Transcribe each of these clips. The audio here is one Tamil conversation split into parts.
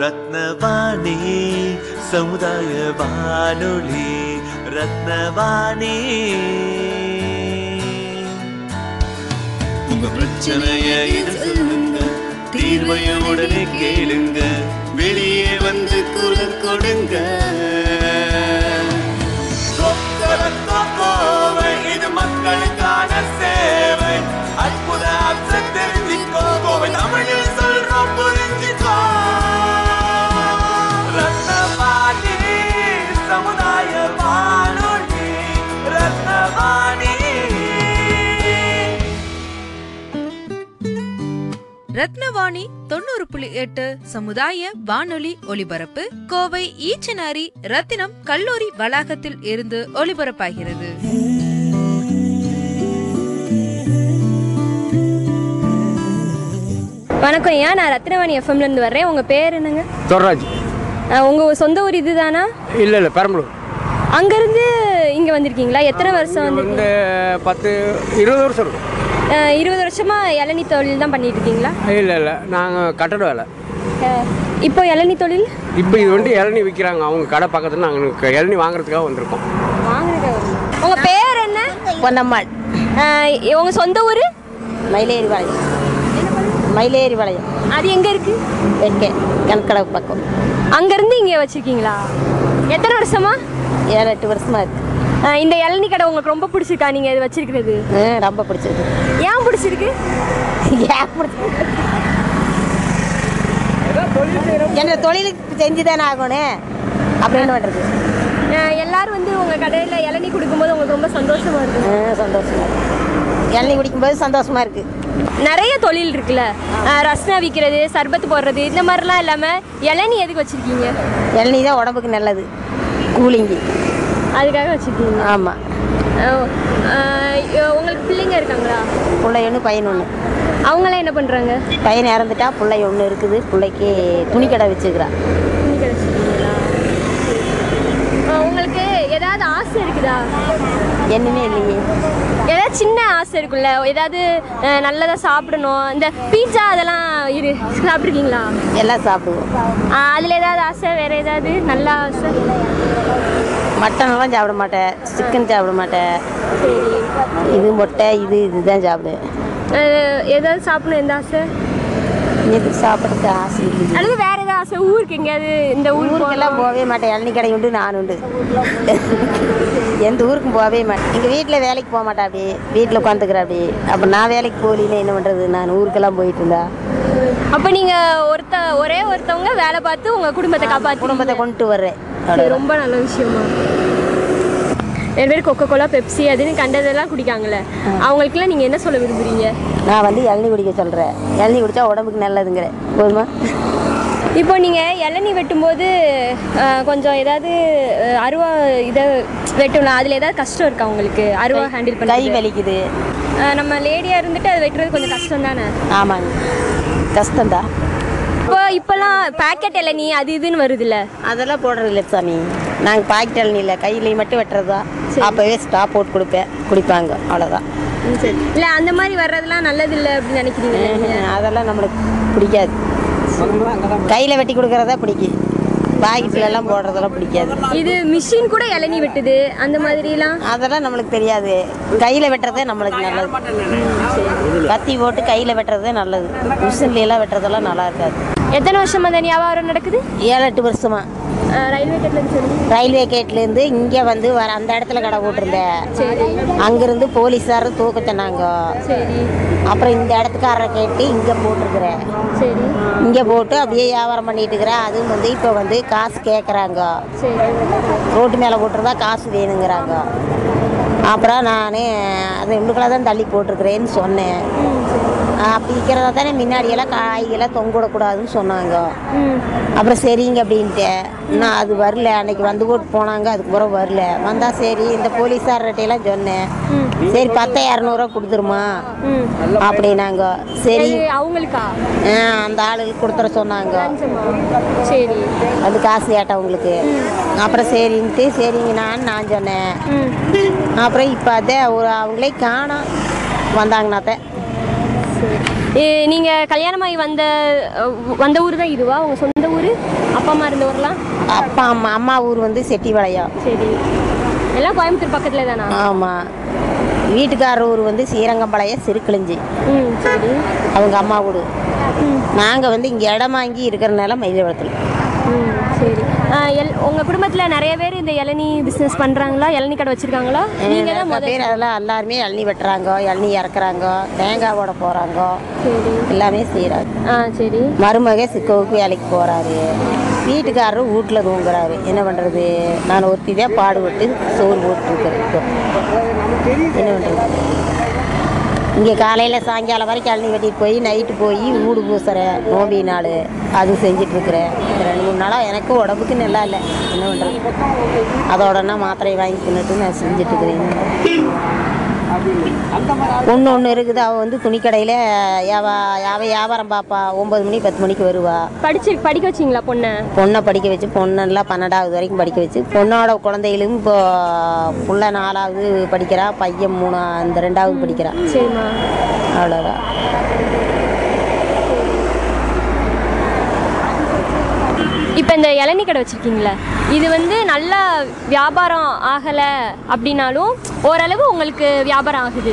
ரத்னவாணி சமுதாய வானொலி ரத்னவாணி. உங்க பிரச்சனைய இது சொல்லுங்க தீர்வைய உடனே கேளுங்க வெளியே வந்து குரல் கொடுங்க. இது மக்களுக்கான சேவை. அற்புத அம்சம் தெரிஞ்சுக்கோ கோவை தமிழில். ரத்னவாணி தொண்ணூறு புள்ளி எட்டு சமுதாய வானொலி ஒலிபரப்பு கோவை ஈச்சனாரி ரத்தினம் கல்லூரி வளாகத்தில் இருந்து ஒலிபரப்பாகிறது. வணக்கம் ஐயா நான் ரத்னவாணி எஃப்எம்ல இருந்து வர்றேன். உங்க பேர் என்னங்க? தொர்ராஜ். அஹ், உங்க சொந்த ஊர் இதுதானா? இல்லை இல்லை பெரம்பலூர். அங்கிருந்து இங்க வந்திருக்கீங்களா? எத்தனை வருஷம் வந்து வந்து பத்து இருபது வருஷம் இருக்கும். இருபது வருஷமா இளநீ தொழில் தான் பண்ணிட்டு இருக்கீங்களா இல்லை இல்லை. நாங்கள் கட்டட வேலை. இப்போ இளநீ தொழில்? இப்போ இது வந்து இளநீ விற்கிறாங்க அவங்க கடை பக்கத்தில் நாங்கள் இளநீ வாங்குறதுக்காக வந்திருக்கோம். உங்க பேர் என்ன? பொன்னம்மாள். அஹ், உங்க சொந்த ஊர்? மயிலேறி வளையம் மயிலேறி வளையம் அது எங்க இருக்கு? வெட்கே கணக்கடவு பக்கம். அங்கிருந்து இங்க வச்சிருக்கீங்களா? எத்தனை வருஷமா? ஏழு எட்டு வருஷமா இருக்கு. அஹ், இந்த இளநீ கடை உங்களுக்கு ரொம்ப பிடிச்சிருக்கா? நீங்க இது வச்சிருக்கிறது. ரொம்ப பிடிச்சிருக்கு ஏன் பிடிச்சிருக்கு? ஏன் பிடிச்சிருக்கு? என்ன தொழிலுக்கு செஞ்சு தானே ஆகணும் அப்படின்னு பண்ணுறது எல்லாரும் வந்து உங்க கடையில இளநீ குடிக்கும்போது உங்களுக்கு ரொம்ப சந்தோஷமா இருக்கு. சந்தோஷமா இருக்கு. இளநீ குடிக்கும்போது சந்தோஷமா இருக்கு. நிறைய தொழில் இருக்குல்ல? ரஸ்னா விற்கிறது சர்பத்து போடுறது இந்த மாதிரிலாம் இல்லாமல் இளநீ எதுக்கு வச்சுருக்கீங்க? இளநீ தான் உடம்புக்கு நல்லது. கூலிங்கு. அதுக்காக வச்சுருக்கீங்க? ஆமாம் உங்களுக்கு பிள்ளைங்க இருக்காங்களா? பிள்ளை ஒன்று பையன் ஒன்று அவங்களாம் என்ன பண்ணுறாங்க பையன் இறந்துட்டா பிள்ளை ஒன்று இருக்குது. பிள்ளைக்கு துணி கடை வச்சுக்கிறா உங்களுக்கு ஏதாவது ஆசை இருக்குதா? என்னமே இல்லையே. ஏதாவது சின்ன ஆசை இருக்குல்ல? ஏதாவது அஹ், நல்லதா சாப்பிடணும். இந்த பீட்சா அதெல்லாம் இரு. சாப்பிட்ருக்கீங்களா எல்லாம் சாப்பிடுவோம். அதில் ஏதாவது ஆசை வேற ஏதாவது நல்ல ஆசை? மட்டனெல்லாம் சாப்பிட மாட்டேன். சிக்கன் சாப்பிட மாட்டேன். இது முட்டை இது இதுதான் சாப்பிடுவேன். ஏதாவது சாப்பிடணும் எந்த ஆசை? எதுக்கு சாப்பிட்றதுக்கு ஆசை இல்லை. அல்லது வேற ஏதாவது ஆசை? ஊருக்கு எங்கேயாவது இந்த ஊருக்கு ஊருக்கெல்லாம் போகவே மாட்டேன். இளநீ கடை உண்டு நான் உண்டு. எந்த ஊருக்கும் போகவே மாட்டேன். எங்கள் வீட்டில் வேலைக்கு போக மாட்டேன் அப்படி வீட்டில் உட்காந்துக்கிறேன் அப்படி அப்போ நான் வேலைக்கு போகலின்னு என்ன பண்ணுறது நான் ஊருக்கெல்லாம் போயிட்டு இருந்தா. அப்ப நீங்க ஒருத்த ஒரே ஒருத்தவங்க வேலை பார்த்து உங்க குடும்பத்தை காப்பாத்தி குடும்பத்தை கொண்டு வர்றேன் இது ரொம்ப நல்ல விஷயமா. நிறைய பேர் கொக்கோ கோலா பெப்சி அதுன்னு கண்டதெல்லாம் குடிக்காங்கல்ல. அவங்களுக்குலாம் நீங்க என்ன சொல்ல விரும்புறீங்க? நான் வந்து இளநீ குடிக்க சொல்கிறேன் இளநீ குடித்தா உடம்புக்கு நல்லதுங்கிறேன் போதுமா? இப்போ நீங்க இளநீ வெட்டும்போது கொஞ்சம் ஏதாவது அருவா இதை வெட்டணும் அதுல ஏதாவது கஷ்டம் இருக்கா உங்களுக்கு? அருவா ஹேண்டில் கை பண்ணி வலிக்குது நம்ம லேடியா இருந்துட்டு அதை வெட்டுறது கொஞ்சம் கஷ்டம் தானே ஆமாங்க. கஷ்டம்தான். இப்போ இப்போல்லாம் பேக்கெட் இளநீ அது இதுன்னு வருதுல்ல? அதெல்லாம் போடுறது இல்லை சாமி நாங்கள் பாக்கெட் இளநீ இல்லை கையிலையும் மட்டும் வெட்டுறதா? அப்போவே ஸ்டாப் போட்டு கொடுப்பேன். குடிப்பாங்க அவ்வளோதான் இல்ல அந்த மாதிரி வர்றதெல்லாம் நல்லது இல்லை அப்படின்னு நினைக்கிறீங்க? அதெல்லாம் நம்மளுக்கு பிடிக்காது. கையில் வெட்டி கொடுக்கறதா பிடிக்கும். பாக்கெட்ல எல்லாம் போடுறதெல்லாம் பிடிக்காது. இது மிஷின் கூட இளநீ வெட்டுது அந்த மாதிரிலாம்? அதெல்லாம் நம்மளுக்கு தெரியாது. கையில் வெட்டுறதே நம்மளுக்கு நல்லது. கத்தி போட்டு கையில் வெட்டுறதே நல்லது. மிஷின்ல எல்லாம் வெட்டுறதெல்லாம் நல்லா இருக்காது. எத்தனை வருஷமா இந்த வியாபாரம் நடக்குது? ஏழு எட்டு வருஷமா. ரயில்வே கேட்ல சொல்லி ரயில்வே கேட்லேருந்து இங்கே வந்து வர அந்த இடத்துல கடை போட்டிருந்தேன். அங்கேருந்து போலீஸார் தூக்க சொன்னாங்க. சரி. அப்புறம் இந்த இடத்துக்காரரை கேட்டு இங்கே போட்டிருக்கிறேன். சரி. இங்கே போட்டு அப்படியே வியாபாரம் பண்ணிட்டு இருக்கிறேன். அதுவும் வந்து இப்போ வந்து காசு கேட்குறாங்க சரி. ரோட்டு மேலே போட்டுருந்தா காசு வேணுங்கிறாங்க. அப்புறம் நான் அது உள்ளுக்குள்ள தான் தள்ளி போட்டிருக்கிறேன்னு சொன்னேன். அப்படி இருக்கிறதா தானே முன்னாடியெல்லாம் காய்கெல்லாம் தொங்க விடக்கூடாதுன்னு சொன்னாங்க. அப்புறம் சரிங்க அப்படின்ட்டு. நான் அது வரல. அன்னைக்கு வந்து போட்டு போனாங்க. அதுக்கு பிறகு வரல. வந்தா சரி இந்த போலீஸார்கிட்டையெல்லாம் சொன்னேன். சரி பத்து இரநூறுவா கொடுத்துருமா? அப்படின்னாங்க. சரி. அவங்களுக்கா? அந்த ஆளுகளுக்கு கொடுத்துட சொன்னாங்க. சரி. அது காசு கேட்டவங்களுக்கு அப்புறம் சரின்ட்டு சரிங்க நான் நான் சொன்னேன். அப்புறம் இப்போ அதே ஒரு அவங்களே காணோம் வந்தாங்கன்னாத்த. நீங்கள் கல்யாணமாகி வந்த வந்த ஊர் தான் இதுவா? உங்கள் சொந்த ஊர்? அப்பா அம்மா இருந்த ஊர்லாம் அப்பா அம்மா அம்மா ஊர் வந்து செட்டிபாளையம் சரி. எல்லாம் கோயம்புத்தூர் பக்கத்தில் தானா? ஆமாம் வீட்டுக்காரர் ஊர் வந்து ஸ்ரீரங்கம்பாளையம் சிறுக்கிழிஞ்சி. ம் சரி. அவங்க அம்மா வீடு நாங்கள் வந்து இங்கே இடம் வாங்கி இருக்கிறனால மயிலவளத்தில் எல் உங்கள் குடும்பத்தில் நிறைய பேர் இந்த இளநீ பிஸ்னஸ் பண்ணுறாங்களா இளநீ கடை வச்சுருக்காங்களா? நீங்கள் தான் முதல். பேர் அதெல்லாம் எல்லாருமே இளநீ வெட்டுறாங்க இளநீ இறக்குறாங்க தேங்காய் ஓட போகிறாங்க எல்லாமே செய்கிறாங்க ஆ சரி. மருமக சிக்கோவுக்கு வேலைக்கு போகிறாரு வீட்டுக்காரரும் வீட்டில் தூங்குறாரு. என்ன பண்ணுறது நான் ஒருத்தி தான் பாடுபட்டு சோறு போட்டுருக்கிறேன் என்ன பண்ணுறது இங்கே காலையில் சாயங்காலம் வரைக்கும் இளநீ வெட்டிட்டு போய் நைட்டு போய் ஊடு பூசுகிறேன் நோம்பி நாள் அது செஞ்சிட்ருக்குறேன் ரெண்டு மூணு நாளாக எனக்கும் உடம்புக்கு நல்லா இல்லை. என்ன பண்ணுறது அதோடனா மாத்திரை வாங்கி தின்னுட்டு நான் செஞ்சிட்ருக்குறேன் ஒன்று ஒன்று இருக்குது. அவள் வந்து துணிக்கடையில் யாவா யாவ வியாபாரம் பார்ப்பா ஒம்பது மணி பத்து மணிக்கு வருவா. படிச்சு படிக்க வச்சிங்களா பொண்ணை? பொண்ணை படிக்க வச்சு பொண்ணெல்லாம் பன்னெண்டாவது வரைக்கும் படிக்க வச்சு பொண்ணோட குழந்தைகளும் இப்போ புள்ள நாலாவது படிக்கிறா பையன் மூணா இந்த ரெண்டாவது படிக்கிறா. சரிம்மா. அவ்வளோதான் இப்போ இந்த இளநீ கடை வச்சுருக்கீங்களே இது வந்து நல்லா வியாபாரம் ஆகலை அப்படின்னாலும் ஓரளவு உங்களுக்கு வியாபாரம் ஆகுது.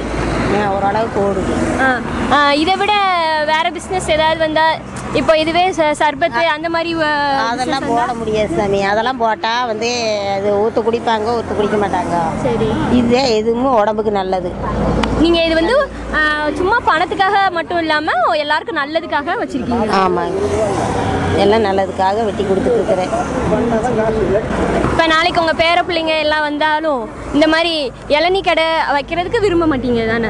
ஓரளவுக்கு ஓடுது. இதை விட வேற பிஸ்னஸ் ஏதாவது வந்தால் இப்போ இதுவே சர்பத்து அந்த மாதிரி அதெல்லாம் போட வந்தா- முடியாது சாமி. அதெல்லாம் போட்டால் வந்து அது ஊற்று குடிப்பாங்க ஊற்று குடிக்க மாட்டாங்க. சரி. இதுவே எதுவும் உடம்புக்கு நல்லது. நீங்கள் இது வந்து சும்மா பணத்துக்காக மட்டும் இல்லாமல் எல்லாருக்கும் நல்லதுக்காக வச்சுருக்கீங்க. ஆமாங்க. எல்லாம் நல்லதுக்காக வெட்டி கொடுத்துட்ருக்குறேன் இப்போ நாளைக்கு உங்கள் பேர பிள்ளைங்க எல்லாம் வந்தாலும் இந்த மாதிரி இளநீ கடை வைக்கிறதுக்கு விரும்ப மாட்டீங்க தானே?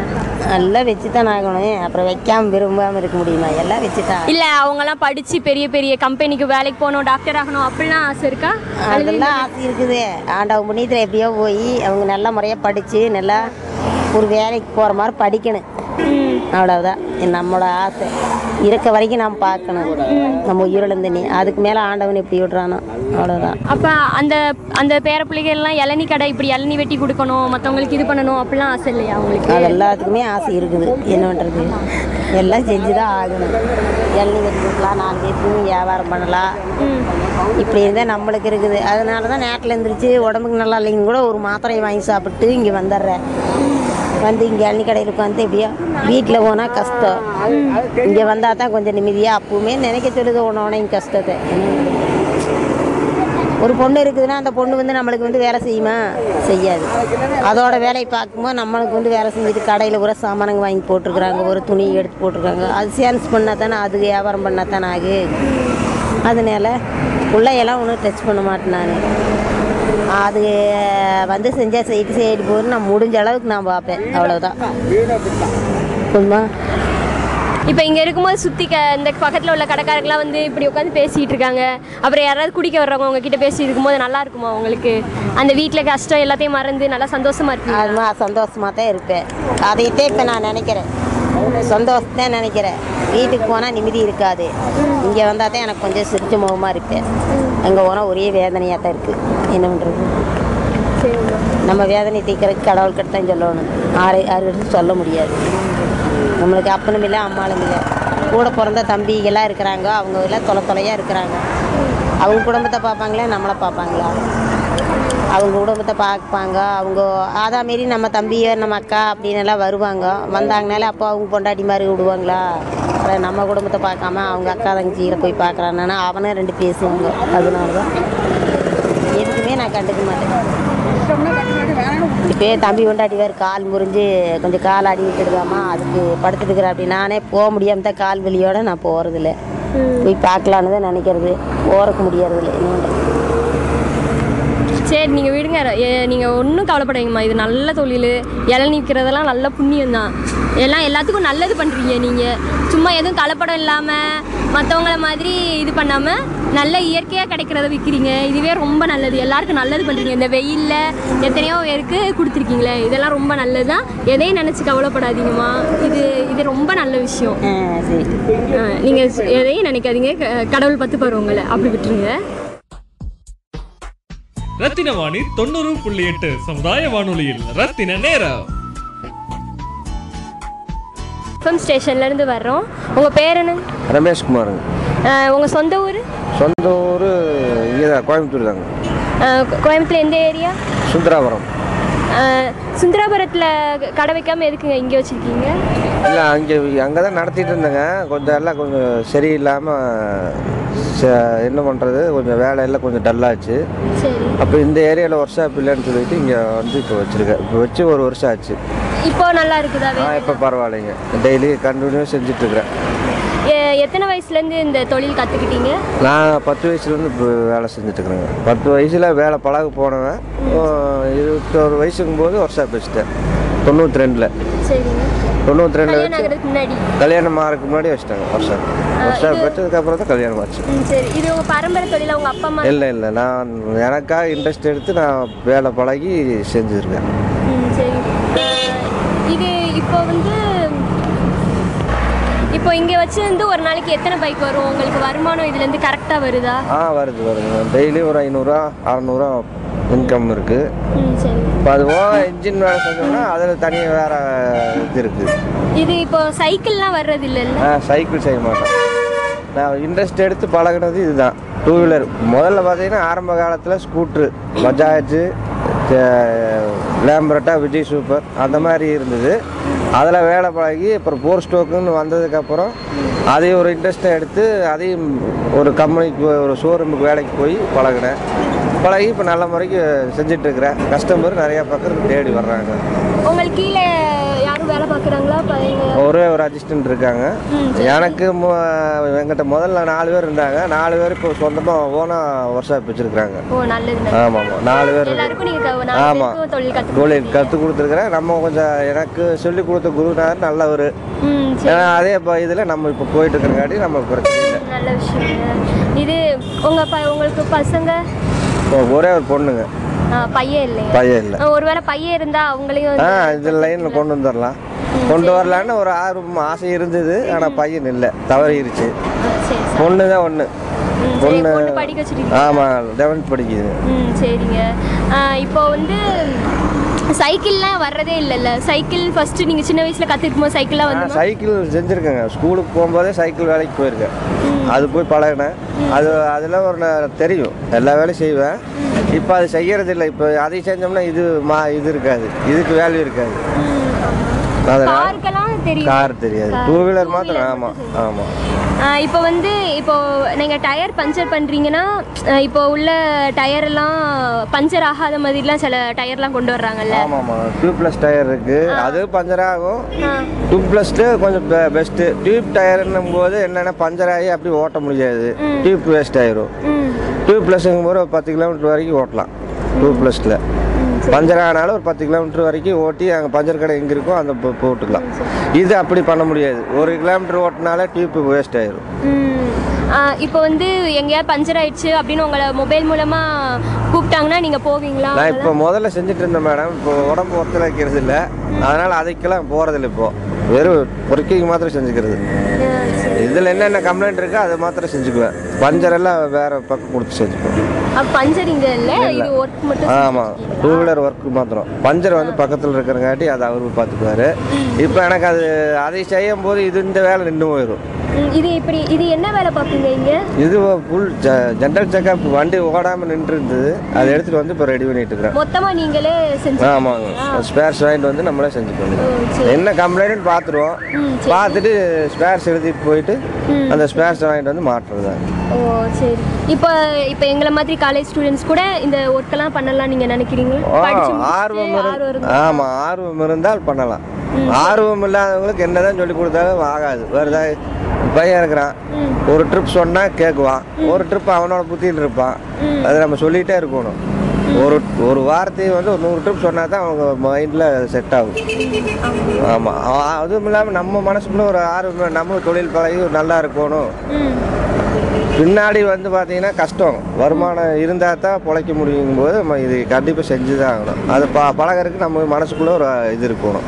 நல்லா வச்சு தான் ஆகணும். அப்புறம் வைக்காம விரும்பாமல் இருக்க முடியுமா? எல்லாம் வச்சு தான் இல்லை அவங்கெல்லாம் படித்து பெரிய பெரிய கம்பெனிக்கு வேலைக்கு போகணும் டாக்டர் ஆகணும் அப்படிலாம் ஆசை இருக்கா? அதெல்லாம் ஆசை இருக்குது. ஆண்டவன் புண்ணியத்தில் எப்படியோ போய் அவங்க நல்ல முறையாக படித்து நல்லா ஒரு வேலைக்கு போகிற மாதிரி படிக்கணும். அவ்வளவுதான். நம்மளோட ஆசை. இருக்க வரைக்கும் நாம் பார்க்கணும். நம்ம உயிரிழந்து நீ அதுக்கு மேலே ஆண்டவன் எப்படி விடுறானோ? அவ்வளோதான் அப்போ அந்த அந்த பேர பிள்ளைகள் எல்லாம் இளநீ கடை இப்படி இளநீ வெட்டி கொடுக்கணும் மற்றவங்களுக்கு இது பண்ணணும் அப்படிலாம் ஆசை இல்லையா அவங்களுக்கு? அது எல்லாத்துக்குமே ஆசை இருக்குது. என்ன பண்ணுறது எல்லாம் செஞ்சு தான் ஆகணும். இளநீ வெட்டி கொடுக்கலாம் நாலு பேருக்கு வியாபாரம் பண்ணலாம். இப்படி இருந்தால் நம்மளுக்கு இருக்குது. அதனால தான் நேரத்தில் எழுந்திரிச்சு உடம்புக்கு நல்லா இல்லைங்க கூட ஒரு மாத்திரையை வாங்கி சாப்பிட்டு இங்கே வந்துடுறேன். வந்து இங்கே இளநீ கடையில் உட்காந்து எப்படியோ வீட்டில் போனால் கஷ்டம். இங்கே வந்தால் தான் கொஞ்சம் நிம்மதியாக அப்பவுமே நினைக்க சொல்லுது இங்கே கஷ்டத்தை. ஒரு பொண்ணு இருக்குதுன்னா அந்த பொண்ணு வந்து நம்மளுக்கு வந்து வேலை செய்யுமா? செய்யாது. அதோட வேலையை பார்க்கும்போது நம்மளுக்கு வந்து வேலை செஞ்சுட்டு கடையில் கூட சாமானங்க வாங்கி போட்டிருக்குறாங்க. ஒரு துணி எடுத்து போட்டிருக்காங்க. அது சேல்ஸ் பண்ணால் தானே அது வியாபாரம் பண்ணால் தானே ஆகு. அதனால பிள்ளையெல்லாம் ஒன்றும் டச் பண்ண மாட்டேன் நான். அது வந்து செஞ்சால் செய்து செய்து போது நான் முடிஞ்ச அளவுக்கு நான் பார்ப்பேன். அவ்வளோதான் போதுமா இப்போ இங்கே இருக்கும்போது சுற்றி க இந்த பக்கத்தில் உள்ள கடைக்காரங்களாம் வந்து இப்படி உட்காந்து பேசிகிட்டு இருக்காங்க. அப்புறம் யாராவது குடிக்க வர்றவங்க உங்ககிட்ட பேசி இருக்கும்போது நல்லா இருக்குமா உங்களுக்கு? அந்த வீட்டில் கஷ்டம் எல்லாத்தையும் மறந்து நல்லா சந்தோஷமா இருக்கு அது சந்தோஷமாக தான் இருப்பேன். அதைத்தான் இப்போ நான் நினைக்கிறேன். சந்தோஷத்தான் நினைக்கிறேன். வீட்டுக்கு போனால் நிம்மதி இருக்காது. இங்கே வந்தால் தான் எனக்கு கொஞ்சம் சிரிச்ச முகமாக இருப்பேன். அங்கே போனால் ஒரே வேதனையாக தான் இருக்குது என்ன பண்ணுறது நம்ம வேதனை தீக்கிறதுக்கு கடவுள்கிட்ட தான் சொல்லணும். ஆறு ஆறு சொல்ல முடியாது. நம்மளுக்கு அப்பனும் இல்லை அம்மாளும் இல்லை. கூட பிறந்த தம்பிகளாக இருக்கிறாங்க. அவங்க எல்லாம் தொலை தொலையாக இருக்கிறாங்க. அவங்க குடும்பத்தை பார்ப்பாங்களா? நம்மளை பார்ப்பாங்களா? அவங்க குடும்பத்தை பார்ப்பாங்க. அவங்க அதா மாரி நம்ம தம்பியோ நம்ம அக்கா அப்படின்னு எல்லாம் வருவாங்க. வந்தாங்கனாலே அப்போ அவங்க பொண்டாட்டி மாதிரி விடுவாங்களா? அப்புறம் நம்ம குடும்பத்தை பார்க்காம அவங்க அக்கா தங்கச்சியில் போய் பார்க்குறான்னா அவனும் ரெண்டு பேசுவாங்க. அதனால தான் எதுக்குமே நான் கண்டுக்க மாட்டேன். இப்போ தம்பி கொண்டாட்டி வேறு கால் முறிஞ்சு கொஞ்சம் கால் அடி விட்டுருக்காமா அதுக்கு படுத்துட்டு இருக்கிற அப்படி. நானே போக முடியாம தான் கால் வலியோட நான் போகிறதில்ல போய் பார்க்கலான்னு தான் நினைக்கிறது. போகிறக்கு முடியறதில்ல என்ன சரி நீங்கள் விடுங்க நீங்கள் ஒன்றும் கவலைப்படாதீங்கம்மா. இது நல்ல தொழில். இளநீ விற்கிறதெல்லாம் நல்ல புண்ணியம் தான் எல்லாம் எல்லாத்துக்கும் நல்லது பண்ணுறீங்க நீங்கள் சும்மா எதுவும் கலப்படம் இல்லாமல் மற்றவங்கள மாதிரி இது பண்ணாமல் நல்ல இயற்கையாக கிடைக்கிறத விற்கிறீங்க இதுவே ரொம்ப நல்லது. எல்லாருக்கும் நல்லது பண்ணுறீங்க இந்த வெயிலில் எத்தனையோ பேருக்கு கொடுத்துருக்கீங்களே. இதெல்லாம் ரொம்ப நல்லது தான் எதையும் நினச்சி கவலைப்படாதீங்கம்மா. இது இது ரொம்ப நல்ல விஷயம். நீங்கள் எதையும் நினைக்காதீங்க. க- கடவுள் பத்து பருவங்களை அப்படி விட்டுருங்க. ரத்தின வாணி தொண்ணூறு புள்ளி எட்டு சமுதாய வானொலியில் ரத்தின நேரம். எஃப்எம் ஸ்டேஷன்லேருந்து வர்றோம். உங்கள் பேர் என்ன? ரமேஷ்குமாருங்க உங்கள் சொந்த ஊர்? சொந்த ஊர் இங்கே தான் கோயம்புத்தூர் தாங்க. கோயம்புத்தூர் எந்த ஏரியா? சுந்தராபுரம். சுந்தராபுரத்தில் கடை வைக்காமல் எதுக்குங்க இங்கே வச்சுருக்கீங்க? இல்லை அங்கே அங்கே தான் நடத்திட்டு இருந்தேங்க. கொஞ்சம் எல்லாம் கொஞ்சம் சரியில்லாமல் என்ன பண்ணுறது கொஞ்சம் வேலையெல்லாம் கொஞ்சம் டல்லாச்சு அப்போ இந்த ஏரியாவில் ஒர்க் ஷாப் இல்லைன்னு சொல்லிட்டு இங்கே வந்து இப்போ வச்சுருக்கேன். இப்போ வச்சு ஒரு வருஷம் ஆச்சு. இப்போ நல்லா இருக்குதா ஆ இப்போ பரவாயில்லைங்க. டெய்லி கண்டினியூ செஞ்சிட்ருக்கிறேன் எத்தனை வயசுலேருந்து இந்த தொழில் கற்றுக்கிட்டீங்க நான் பத்து வயசுலேருந்து இப்போ வேலை செஞ்சுட்ருக்குறேங்க பத்து வயசில் வேலை பழக போனவன். இருபத்தோரு வயசுக்கும் போது ஒர்க் ஷாப் வச்சுட்டேன் தொண்ணூற்றி ரெண்டில் தொண்ணூற்றி ரெண்டில் கல்யாணம் வச்சு ஆகிறதுக்கு முன்னாடி? கல்யாணம் ஆகிறதுக்கு முன்னாடி வச்சிட்டாங்க ஒர்க் ஷாப் ஒர்க் ஷாப் வச்சதுக்கப்புறம் தான் கல்யாணம் ஆச்சு. இது உங்கள் பரம்பரை தொழிலா உங்கள் அப்பா அம்மா? இல்லை இல்லை. நான் எனக்காக இன்ட்ரெஸ்ட் எடுத்து நான் வேலை பழகி செஞ்சுருக்கேன். இது இப்போ வந்து இப்போ இங்கே வச்சிருந்து ஒரு நாளைக்கு எத்தனை பைக் வரும்? உங்களுக்கு வருமானம் இதுலேருந்து கரெக்டாக வருதா? ஆ வருது வருது. டெய்லி ஒரு ஐநூறுரூவா அறநூறுவா இன்கம் இருக்குது இப்போ அது போக இன்ஜின் வேலை செஞ்சோம்னா அதில் தனியாக வேறு இது இருக்குது இது இப்போ சைக்கிள்லாம் வர்றது இல்லைல்ல ஆ சைக்கிள் செய்ய மாட்டேன் நான் இன்ட்ரெஸ்ட் எடுத்து பழகுனது இதுதான். டூ வீலர் முதல்ல பார்த்தீங்கன்னா ஆரம்ப காலத்தில் scooter Bajaj Lambretta Vijay super அந்த மாதிரி இருந்தது. அதில் வேலை பழகி அப்புறம் போர் ஸ்டோக்குன்னு வந்ததுக்கப்புறம் அதையும் ஒரு இன்ட்ரெஸ்ட்டாக எடுத்து அதையும் ஒரு கம்பெனிக்கு ஒரு ஷோரூமுக்கு வேலைக்கு போய் பழகினேன். பழகி இப்போ நல்ல முறைக்கு செஞ்சிட்ருக்கிறேன் கஸ்டமர் நிறையா பக்கம் தேடி வர்றாங்க. உங்களுக்கு கீழே யாரும் வேலை பார்க்குறாங்களா பையங்க ஒரே ஒரு அசிஸ்டன்ட் இருக்காங்க. எனக்கு என்கிட்ட முதல்ல நாலு பேர் இருந்தாங்க. நாலு பேர் இப்போ சொந்தமாக ஓனாக ஒர்க் ஷாப் வச்சுருக்காங்க. ஆமாம் ஆமாம் நாலு பேர் ஆமாம் தொழில் கற்று தொழில் கற்றுக் கொடுத்துருக்குறேன். நம்ம கொஞ்சம் எனக்கு சொல்லி கொடுத்த குருநாதர் நல்லவர். ஏன்னா அதே இப்போ இதில் நம்ம இப்போ போயிட்டு இருக்கிறங்காட்டி நம்ம பிரச்சனை இல்லை. நல்ல விஷயம் இது உங்கள் உங்களுக்கு பசங்க? ஒரே ஒரு பொண்ணுங்க. பையன் இல்லைங்க பையன் இல்லை. ஒருவேளை பையன் இருந்தா அவங்களையும் இது லைனில் கொண்டு வந்துடலாம் கொண்டு வரலான்னு ஒரு ஆர்வம் ஆசை இருந்தது. ஆனால் பையன் இல்லை. தவறிடுச்சு பொண்ணு தான் ஒன்று பொண்ணு ஆமாம் லெவன்த் படிக்குது. சரிங்க. இப்போ வந்து சைக்கிள்லாம் வர்றதே இல்லைல்ல. சைக்கிள் ஃபர்ஸ்ட் நீங்க சின்ன வயசுல கத்துக்கும் போது சைக்கிள்லாம் நான் வந்து சைக்கிள் செஞ்சுருக்கேங்க. ஸ்கூலுக்கு போகும்போதே சைக்கிள் வேலைக்கு போயிருக்கேன். அது போய் பழகினேன். அது அதில் ஒரு தெரியும். எல்லா வேலையும் செய்வேன். இப்போ அது செய்யறது இல்லை இப்போ அதை செஞ்சோம்னா இது மா இது இருக்காது. இதுக்கு வேல்யூ இருக்காது. கார் தெரியாது. டூ வீலர் மாத்திரம் ஆமாம் ஆமாம் இப்போ வந்து இப்போ நீங்கள் டயர் பஞ்சர் பண்ணுறீங்கன்னா இப்போ உள்ள டயர் எல்லாம் பஞ்சர் ஆகாத மாதிரிலாம் சில டயர்லாம் கொண்டு வர்றாங்கல்ல. ஆமாம் ஆமாம் டியூப் ப்ளஸ் டயர் இருக்குது அது பஞ்சர் ஆகும். டியூப் ப்ளஸ்ட்டு கொஞ்சம் பெஸ்ட்டு டியூப் டயர்னும் போது என்னென்னா பஞ்சர் ஆகி அப்படி ஓட்ட முடியாது. டியூப் வேஸ்ட் ஆயிரும். டியூப் ப்ளஸ்ங்கும் போது பத்து கிலோமீட்டர் வரைக்கும் ஓட்டலாம். டியூப் ப்ளஸில் பஞ்சர் ஆனாலும் ஒரு பத்து கிலோமீட்டர் வரைக்கும் ஓட்டி அங்கே பஞ்சர் கடை எங்கே இருக்கோ அந்த போட்டுக்கலாம் இது அப்படி பண்ண முடியாது. ஒரு கிலோமீட்டர் ஓட்டினாலே டியூப் வேஸ்ட் ஆயிரும். ம். ஆ, இப்போ வந்து எங்கேயாவது பஞ்சர் ஆயிடுச்சு அப்படின்னு உங்களை மொபைல் மூலமா கூப்பிட்டாங்கன்னா நீங்க போவீங்களா? நான் இப்போ முதல்ல செஞ்சுட்டு இருந்தேன் மேடம். இப்போ உடம்பு ஒத்துழைக்கிறது இல்லை அதனால் அதுக்கெல்லாம் போகிறதில்ல இப்போ. வெறும் பொறுக்கிக்கு மாத்திரம் செஞ்சுக்கிறது. இதில் என்னென்ன கம்ப்ளைண்ட் இருக்கோ அதை மாத்திரம் செஞ்சுக்குவேன். பஞ்சர் எல்லாம் வேறு பக்கம் கொடுத்து செஞ்சுக்குவேன். பஞ்சர் இங்க இல்ல? இது ஒர்க் மட்டும் ஆமாம் டூ வீலர் ஒர்க்கு மாத்திரம். பஞ்சர் வந்து பக்கத்தில் இருக்கிறங்காட்டி அதை அவரு பார்த்துக்குவாரு. இப்போ எனக்கு அது அதை செய்யும் போது இது இந்த வேலை நின்று போயிடும் இது இப்படி இது என்ன வேலை பார்ப்பீங்க இங்க? இது ஃபுல் ஜென்ரல் செக்அப் வண்டி ஓடாமல் நின்று இருந்தது அதை எடுத்துகிட்டு வந்து இப்போ ரெடி பண்ணிட்டு இருக்கிறேன் மொத்தமா நீங்களே செஞ்சு ஆமாங்க. ஸ்பேர்ஸ் வாங்கிட்டு வந்து நம்மளே ஓ, சரி. என்ன கம்ப்ளைண்ட்னு பார்த்துருவோம். பார்த்துட்டு ஸ்பேர்ஸ் எழுதிட்டு போயிட்டு அந்த ஸ்பேர்ஸ் வாங்கிட்டு வந்து மாட்டுறது தான் ஓ சரி. இப்போ இப்போ எங்களை மாதிரி காலேஜ் ஸ்டூடெண்ட்ஸ் கூட இந்த ஒர்க்கெல்லாம் பண்ணலாம் நீங்க நினைக்கிறீங்களா? ஆர்வம் ஆர்வம் இரு- இருந்தா- ஆமா ஆர்வம் இருந்தால் பண்ணலாம். ஆர்வம் இல்லாதவங்களுக்கு என்னதான் சொல்லி கொடுத்தாலும் ஆகாது. வேறு பையன் இருக்கிறான். ஒரு ட்ரிப் சொன்னா கேட்குவான் ஒரு ட்ரிப் அவனோட புத்தியில் இருப்பான். அது நம்ம சொல்லிகிட்டே இருக்கணும். ஒரு ஒரு வார்த்தையை வந்து ஒரு நூறு ட்ரிப் சொன்னா தான் அவங்க மைண்டில் செட் ஆகும். ஆமாம் அதுவும் இல்லாமல் நம்ம மனசுக்குள்ள ஒரு ஆர்வம் நம்ம தொழில் பழகி நல்லா இருக்கணும். பின்னாடி வந்து பார்த்தீங்கன்னா கஷ்டம். வருமானம் இருந்தால் தான் பிழைக்க முடியும் போது நம்ம இது கண்டிப்பாக செஞ்சு தான் ஆகணும். அது ப பழகறதுக்கு நம்ம மனசுக்குள்ளே ஒரு இது இருக்கணும்.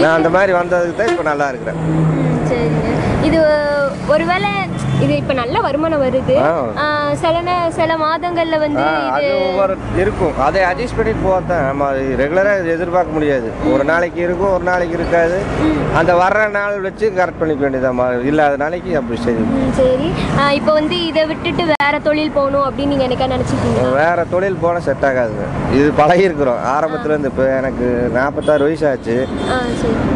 நான் அந்த மாதிரி வந்ததுக்கு தான் இப்போ நல்லா இருக்கிறேன். இது ஒருவேளை இது இப்போ நல்ல வருமானம் வருது. சில சில மாதங்கள்ல வந்து அது ஒவ்வொரு இருக்கும். அதை அட்ஜஸ்ட் பண்ணிட்டு போகத்தான் நம்ம ரெகுலராக எதிர்பார்க்க முடியாது. ஒரு நாளைக்கு இருக்கும் ஒரு நாளைக்கு இருக்காது. அந்த வர்ற நாள் வச்சு கரெக்ட் பண்ணிக்க வேண்டியதான் இல்லாத நாளைக்கு அப்படி சரி. சரி. இப்போ வந்து இதை விட்டுட்டு வேற தொழில் போகணும் அப்படின்னு நீங்க எனக்கா நினைச்சிருக்கீங்க வேற தொழில் போனால் செட் ஆகாதுங்க. இது பழகி இருக்கிறோம் ஆரம்பத்துலேருந்து இப்போ எனக்கு நாற்பத்தாறு வயசு ஆச்சு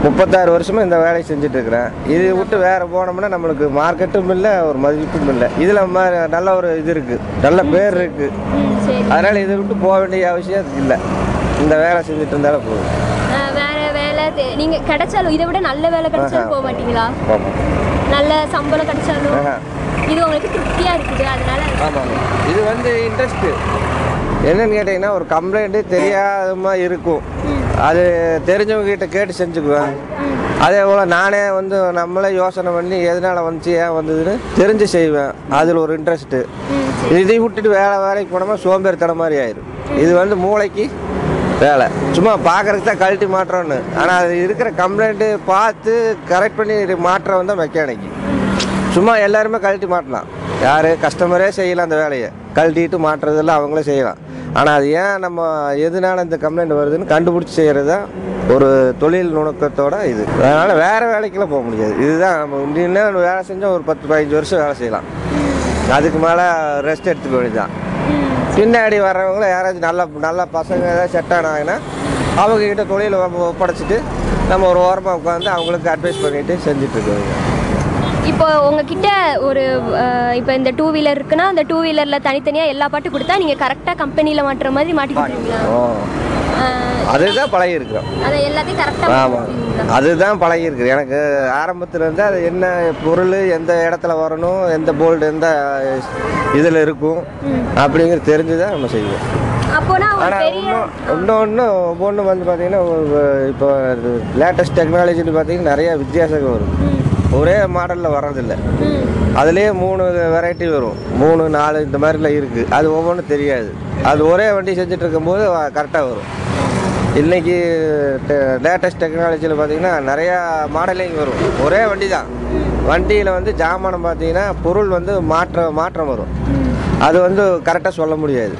முப்பத்தாறு வருஷமா இந்த வேலையை செஞ்சுட்டு இருக்கிறேன். இது விட்டு வேற போனோம்னா நம்மளுக்கு மார்க்கெட்டும் இல்லை ஒரு மதிப்பும் இல்லை. இதில் நல்ல ஒரு இது இருக்கு. நல்ல பேர் இருக்கு. ம் சரி. அதனால இதை விட்டு போக வேண்டிய அவசியம் இல்லை. இந்த வேலை செஞ்சுட்டு இருந்தாலும் போதும். வேற வேலை தே- நீங்க கிடைச்சாலும் இதை விட நல்ல வேலை கிடைச்சாலும் போக மாட்டீங்களா? ஆமாம் நல்ல சம்பளம் கிடைச்சாலும். இது உங்களுக்கு திருப்தியா இருக்குது அதனால ஆமாங்க இது வந்து இன்ட்ரெஸ்ட்டு என்னன்னு கேட்டிங்கன்னா ஒரு கம்ப்ளைண்ட்டு தெரியாதமா இருக்கும். அது தெரிஞ்சவங்க கிட்ட கேட்டு செஞ்சுக்குவேன். அதே போல் நானே வந்து நம்மளே யோசனை பண்ணி எதனால வந்துச்சு ஏன் வந்ததுன்னு தெரிஞ்சு செய்வேன். அதில் ஒரு இன்ட்ரெஸ்ட்டு இதை விட்டுட்டு வேலை வேலைக்கு போனோம்னா சோம்பேறித்தனம் மாதிரி ஆயிரும். இது வந்து மூளைக்கு வேலை. சும்மா பார்க்கறதுக்கு தான் கழட்டி மாற்றோன்னு ஆனால் அது இருக்கிற கம்ப்ளைண்ட்டு பார்த்து கரெக்ட் பண்ணி மாற்றம் தான் மெக்கானிக்கு சும்மா எல்லாருமே கழட்டி மாட்டலாம். யார்? கஸ்டமரே செய்யலாம் அந்த வேலையை. கழட்டிட்டு மாட்டுறதெல்லாம் அவங்களே செய்யலாம். ஆனால் அது ஏன் நம்ம எதனால இந்த கம்ப்ளைண்ட் வருதுன்னு கண்டுபிடிச்சி செய்கிறது தான் ஒரு தொழில் நுணுக்கத்தோட இது. அதனால் வேறு வேலைக்கெல்லாம் போக முடியாது. இதுதான் நம்ம இன்னும் வேலை செஞ்சால் ஒரு பத்து பதினஞ்சு வருஷம் வேலை செய்யலாம். அதுக்கு மேலே ரெஸ்ட் எடுத்துக்க வேண்டியதுதான். பின்னாடி வர்றவங்கள யாராச்சும் நல்ல நல்ல பசங்க ஏதாவது செட் ஆனாங்கன்னா அவங்கக்கிட்ட தொழிலை ஒப்ப- ஒப்படைச்சிட்டு நம்ம ஒரு ஓரமாக உட்காந்து அவங்களுக்கு அட்வைஸ் பண்ணிட்டு செஞ்சுட்டு இருக்கோங்க இப்போ உங்ககிட்ட ஒரு இப்போ இந்த டூ வீலர் இருக்குன்னா அந்த டூ வீலர்ல தனித்தனியா எல்லா பாட்டு கொடுத்தா நீங்க கரெக்டா கம்பெனில மாட்டுற மாதிரி மாட்டிக்கிட்டீங்களா அதுதான் பழகி இருக்கிறோம் ஆமாம் அதுதான் பழகி இருக்குது எனக்கு ஆரம்பத்துல இருந்து அது என்ன பொருள் எந்த இடத்துல வரணும் எந்த போல்டு எந்த இதில் இருக்கும் அப்படிங்கிறது தெரிஞ்சு தான் நம்ம செய்வோம். ஆனால் இன்னும் இன்னொன்று ஒவ்வொன்று வந்து பார்த்தீங்கன்னா இப்போ லேட்டஸ்ட் டெக்னாலஜின்னு பார்த்தீங்கன்னா நிறைய வித்தியாசங்கள் வரும். ஒரே மாடலில் வர்றதில்ல. அதுலேயே மூணு வெரைட்டி வரும். மூணு நாலு இந்த மாதிரிலாம் இருக்குது அது ஒவ்வொன்றும் தெரியாது. அது ஒரே வண்டி செஞ்சுட்டு இருக்கும்போது கரெக்டாக வரும். இன்னைக்கு லேட்டஸ்ட் டெக்னாலஜியில் பார்த்தீங்கன்னா நிறையா மாடலிங் வரும். ஒரே வண்டி தான் வண்டியில் வந்து ஜாமானம் பார்த்தீங்கன்னா பொருள் வந்து மாற்ற மாற்றம் வரும். அது வந்து கரெக்டாக சொல்ல முடியாது.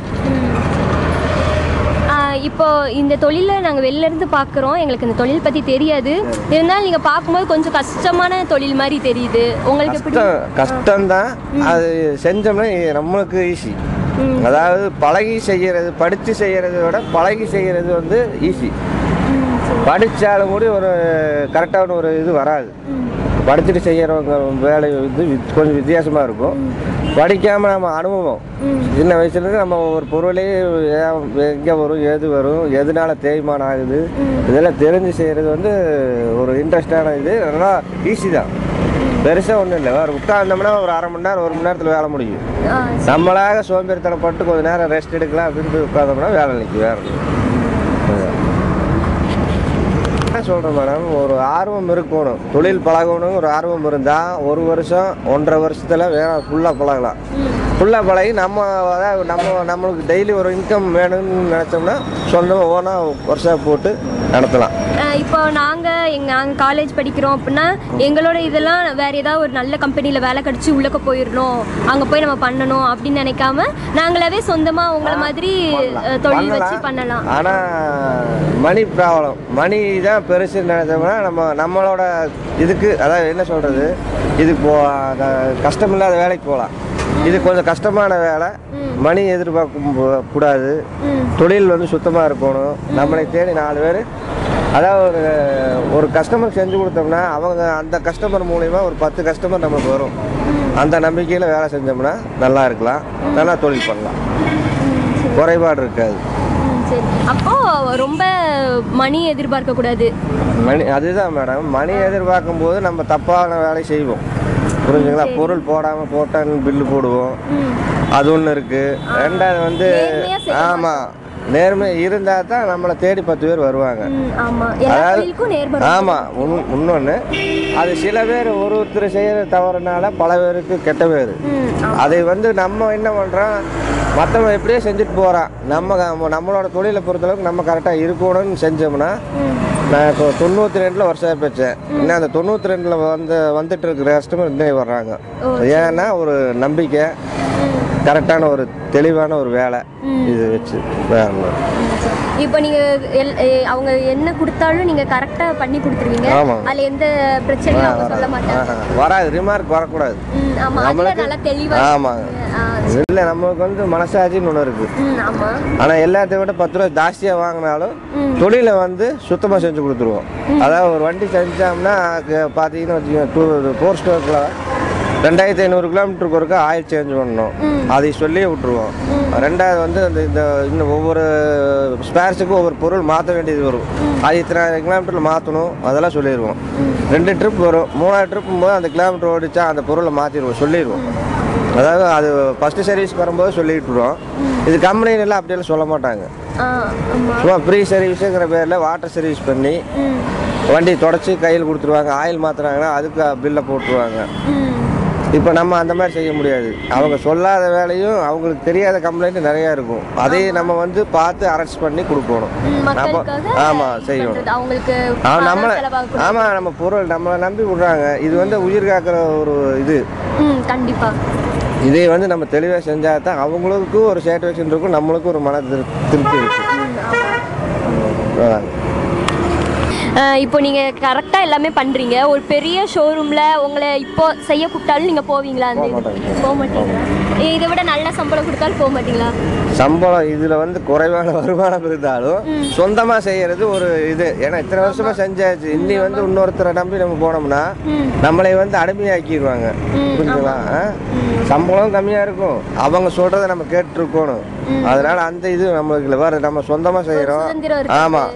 இப்போ இந்த தொழிலை நாங்கள் வெளில இருந்து பார்க்குறோம் எங்களுக்கு இந்த தொழில் பற்றி தெரியாது. இருந்தாலும் நீங்கள் பார்க்கும்போது கொஞ்சம் கஷ்டமான தொழில் மாதிரி தெரியுது. உங்களுக்கு கஷ்டம் கஷ்டம்தான். அது செஞ்சோம்னா நம்மளுக்கு ஈஸி அதாவது பழகி செய்யறது படித்து செய்யறதை விட பழகி செய்யறது வந்து ஈஸி படித்தாலும் கூட ஒரு கரெக்டான ஒரு இது வராது. படிச்சுட்டு செய்கிறவங்க வேலை வந்து கொஞ்சம் வித்தியாசமாக இருக்கும். படிக்காமல் நம்ம அனுபவம். சின்ன வயசுலேருந்து நம்ம ஒரு பொருளே எங்கே வரும் எது வரும் எதனால தேய்மானம் ஆகுது இதெல்லாம் தெரிஞ்சு செய்கிறது வந்து ஒரு இன்ட்ரெஸ்டான இது. நல்லா ஈஸி தான். பெருசாக ஒன்றும் இல்லை. ஒரு உட்கார்ந்தோம்னா ஒரு அரை மணி நேரம் ஒரு மணி நேரத்தில் வேலை முடியும். நம்மளாக சோம்பேறித்தனப்பட்டு கொஞ்ச நேரம் ரெஸ்ட் எடுக்கலாம். அப்படின்னு போய் உட்காந்தோம்னா வேலை நிற்கும் வேற சொல்கிறேன் மேடம் ஒரு ஆர்வம் இருக்கணும். தொழில் பழகணும் ஒரு ஆர்வம் இருந்தால் ஒரு வருஷம் ஒன்றரை வருஷத்தில் வேணும் ஃபுல்லாக பழகலாம். ஃபுல்லாக பழகி நம்ம நம்ம நம்மளுக்கு டெய்லி ஒரு இன்கம் வேணும்னு நினச்சோம்னா சொந்தமாக ஓனாக வருஷம் போட்டு நடத்தலாம். இப்போ நாங்கள் எங்கள் நாங்கள் காலேஜ் படிக்கிறோம் அப்படின்னா எங்களோட இதெல்லாம் வேறு ஏதாவது ஒரு நல்ல கம்பெனியில் வேலை கிடச்சி உள்ளக்க போயிடணும். அங்கே போய் நம்ம பண்ணணும் அப்படின்னு நினைக்காம நாங்களாவே சொந்தமாக உங்களை மாதிரி தொழில் வச்சு பண்ணலாம். ஆனால் மணி ப்ராப்ளம். மணி தான் பெருசுன்னு நினைச்சோம்னா நம்ம நம்மளோட இதுக்கு அதாவது என்ன சொல்கிறது இது போ அத- கஷ்டமில்லாத வேலைக்கு போகலாம். இது கொஞ்சம் கஷ்டமான வேலை. மணி எதிர்பார்க்க போ- கூடாது. தொழில் வந்து சுத்தமாக இருக்கணும். நம்மளை தேடி நாலு பேர். அதாவது ஒரு ஒரு கஸ்டமர் செஞ்சு கொடுத்தோம்னா அவங்க அந்த கஸ்டமர் மூலிமா ஒரு பத்து கஸ்டமர் நமக்கு வரும். அந்த நம்பிக்கையில் வேலை செஞ்சோம்னா நல்லா இருக்கலாம். நல்லா தொழில் பண்ணலாம். குறைபாடு இருக்காது. அப்போது ரொம்ப மணி எதிர்பார்க்க கூடாது மணி அதுதான் மேடம் மணி எதிர்பார்க்கும் போது நம்ம தப்பான வேலை செய்வோம். புரிஞ்சுங்களா? பொருள் போடாமல் போட்டான்னு பில்லு போடுவோம். அது ஒன்று இருக்குது ரெண்டாவது வந்து ஆமாம் நேர்மை இருந்தால் தான் நம்மளை தேடி பத்து பேர் வருவாங்க. அதாவது- ஆமாம் இன்னொன்று அது சில பேர் ஒரு ஒருத்தர் செய்கிற தவறுனால பல பேருக்கு கெட்ட பேர். அதை வந்து நம்ம என்ன பண்ணுறோம் மற்றவங்க எப்படியே செஞ்சுட்டு போகிறான் நம்ம நம்ம- நம்மளோட தொழிலை பொறுத்தளவுக்கு நம்ம கரெக்டாக இருக்கணும்னு செஞ்சோம்னா நான் இப்போ தொண்ணூற்றி ரெண்டில் வருஷம் பெற்றேன் இன்னும் அந்த தொண்ணூற்றி ரெண்டில் வந்து வந்துட்டு இருக்கிற கஸ்டமர் இன்னும் வர்றாங்க. ஏன்னா ஒரு நம்பிக்கை. கரெக்டான ஒரு தெளிவான ஒரு வேலை இது வச்சு வேற. இப்போ நீங்க அவங்க என்ன கொடுத்தாலும் நீங்க கரெக்டா பண்ணி கொடுத்துருவீங்க. ஆமா. அதுல எந்த பிரச்சனையும் அவங்க சொல்ல மாட்டாங்க. வராது ரிமார்க் வரக்கூடாது. ஆமா. நம்மளுக்கு- நல்லா தெளிவா ஆமாங்க. ஆ, இல்லை நம்மளுக்கு வந்து மனசாட்சின்னு ஒன்று ஆமா. ஆனால் எல்லாத்தையும் விட பத்து ரூபா ஜாஸ்தியாக வாங்கினாலும் தொழிலை வந்து சுத்தமாக செஞ்சு கொடுத்துருவோம். அதாவது ஒரு வண்டி செஞ்சோம்னா வச்சுக்கோங்க டூ ஃபோர் ஸ்டோக்கில் ரெண்டாயிரத்தி ஐநூறு கிலோமீட்டருக்கு ஒருக்கா ஆயில் சேஞ்ச் பண்ணணும். அதை சொல்லியே விட்டுருவோம். ரெண்டாவது வந்து அந்த இந்த இன்னும் ஒவ்வொரு ஸ்பேர்ஸுக்கும் ஒவ்வொரு பொருள் மாற்ற வேண்டியது வரும். அது இத்தனை கிலோமீட்டரில் மாற்றணும் அதெல்லாம் சொல்லிடுவோம். ரெண்டு ட்ரிப் வரும். மூணாவது ட்ரிப் போது அந்த கிலோமீட்டர் ஓடிச்சா அந்த பொருளை மாற்றிடுவோம் சொல்லிடுவோம். அதாவது அது ஃபஸ்ட்டு சர்வீஸ் வரும்போது சொல்லிட்டுருவோம் இது கம்பெனிலாம் அப்படியெல்லாம் சொல்ல மாட்டாங்க. சும்மா ஃப்ரீ சர்வீஸுங்கிற பேரில் வாட்டர் சர்வீஸ் பண்ணி வண்டி தொடச்சி கையில் கொடுத்துருவாங்க. ஆயில் மாற்றுறாங்கன்னா அதுக்கு பில்லை போட்டுருவாங்க. இப்போ நம்ம அந்த மாதிரி செய்ய முடியாது. அவங்க சொல்லாத வேலையும் அவங்களுக்கு தெரியாத கம்ப்ளைண்ட் நிறையா இருக்கும். அதையும் நம்ம வந்து பார்த்து அரெஸ்ட் பண்ணி கொடுக்கணும். நம்ம ஆமாம் செய்யணும். நம்மளை. ஆமாம் நம்ம பொருள் நம்மளை நம்பி விடுறாங்க. இது வந்து உயிர் காக்கிற ஒரு இது. ம் கண்டிப்பா. இதை வந்து நம்ம தெளிவாக செஞ்சால் தான் அவங்களுக்கும் ஒரு சாட்டிஸ்ஃபேக்ஷன் இருக்கும் நம்மளுக்கும் ஒரு மன திரு- திருப்தி இருக்கும் ம், ஆமா. அதான். அஹ் இப்போ நீங்க கரெக்டா எல்லாமே பண்றீங்க. ஒரு பெரிய ஷோரூம்ல உங்களை இப்போ செய்ய கூப்பிட்டாலும் நீங்க போவீங்களா அந்த போக மாட்டேங்க. போக மாட்டீங்களா? இதை விட நல்ல சம்பளம் கொடுத்தாலும் போக மாட்டீங்களா? சம்பளம் இதில் வந்து குறைவான வருமானம் இருந்தாலும் சொந்தமாக செய்யறது ஒரு இது. ஏன்னா இத்தனை வருஷமா செஞ்சாச்சு. இன்னி வந்து இன்னொருத்தரை நம்பி நம்ம போனோம்னா நம்மளை வந்து அடிமையாக்கிடுவாங்க. புரிஞ்சுங்களா? சம்பளம் கம்மியாக இருக்கும். அவங்க சொல்கிறத நம்ம கேட்டுருக்கணும். அதனால அந்த இது நம்மளுக்கு வேறு நம்ம சொந்தமாக செய்கிறோம் ஆமாம்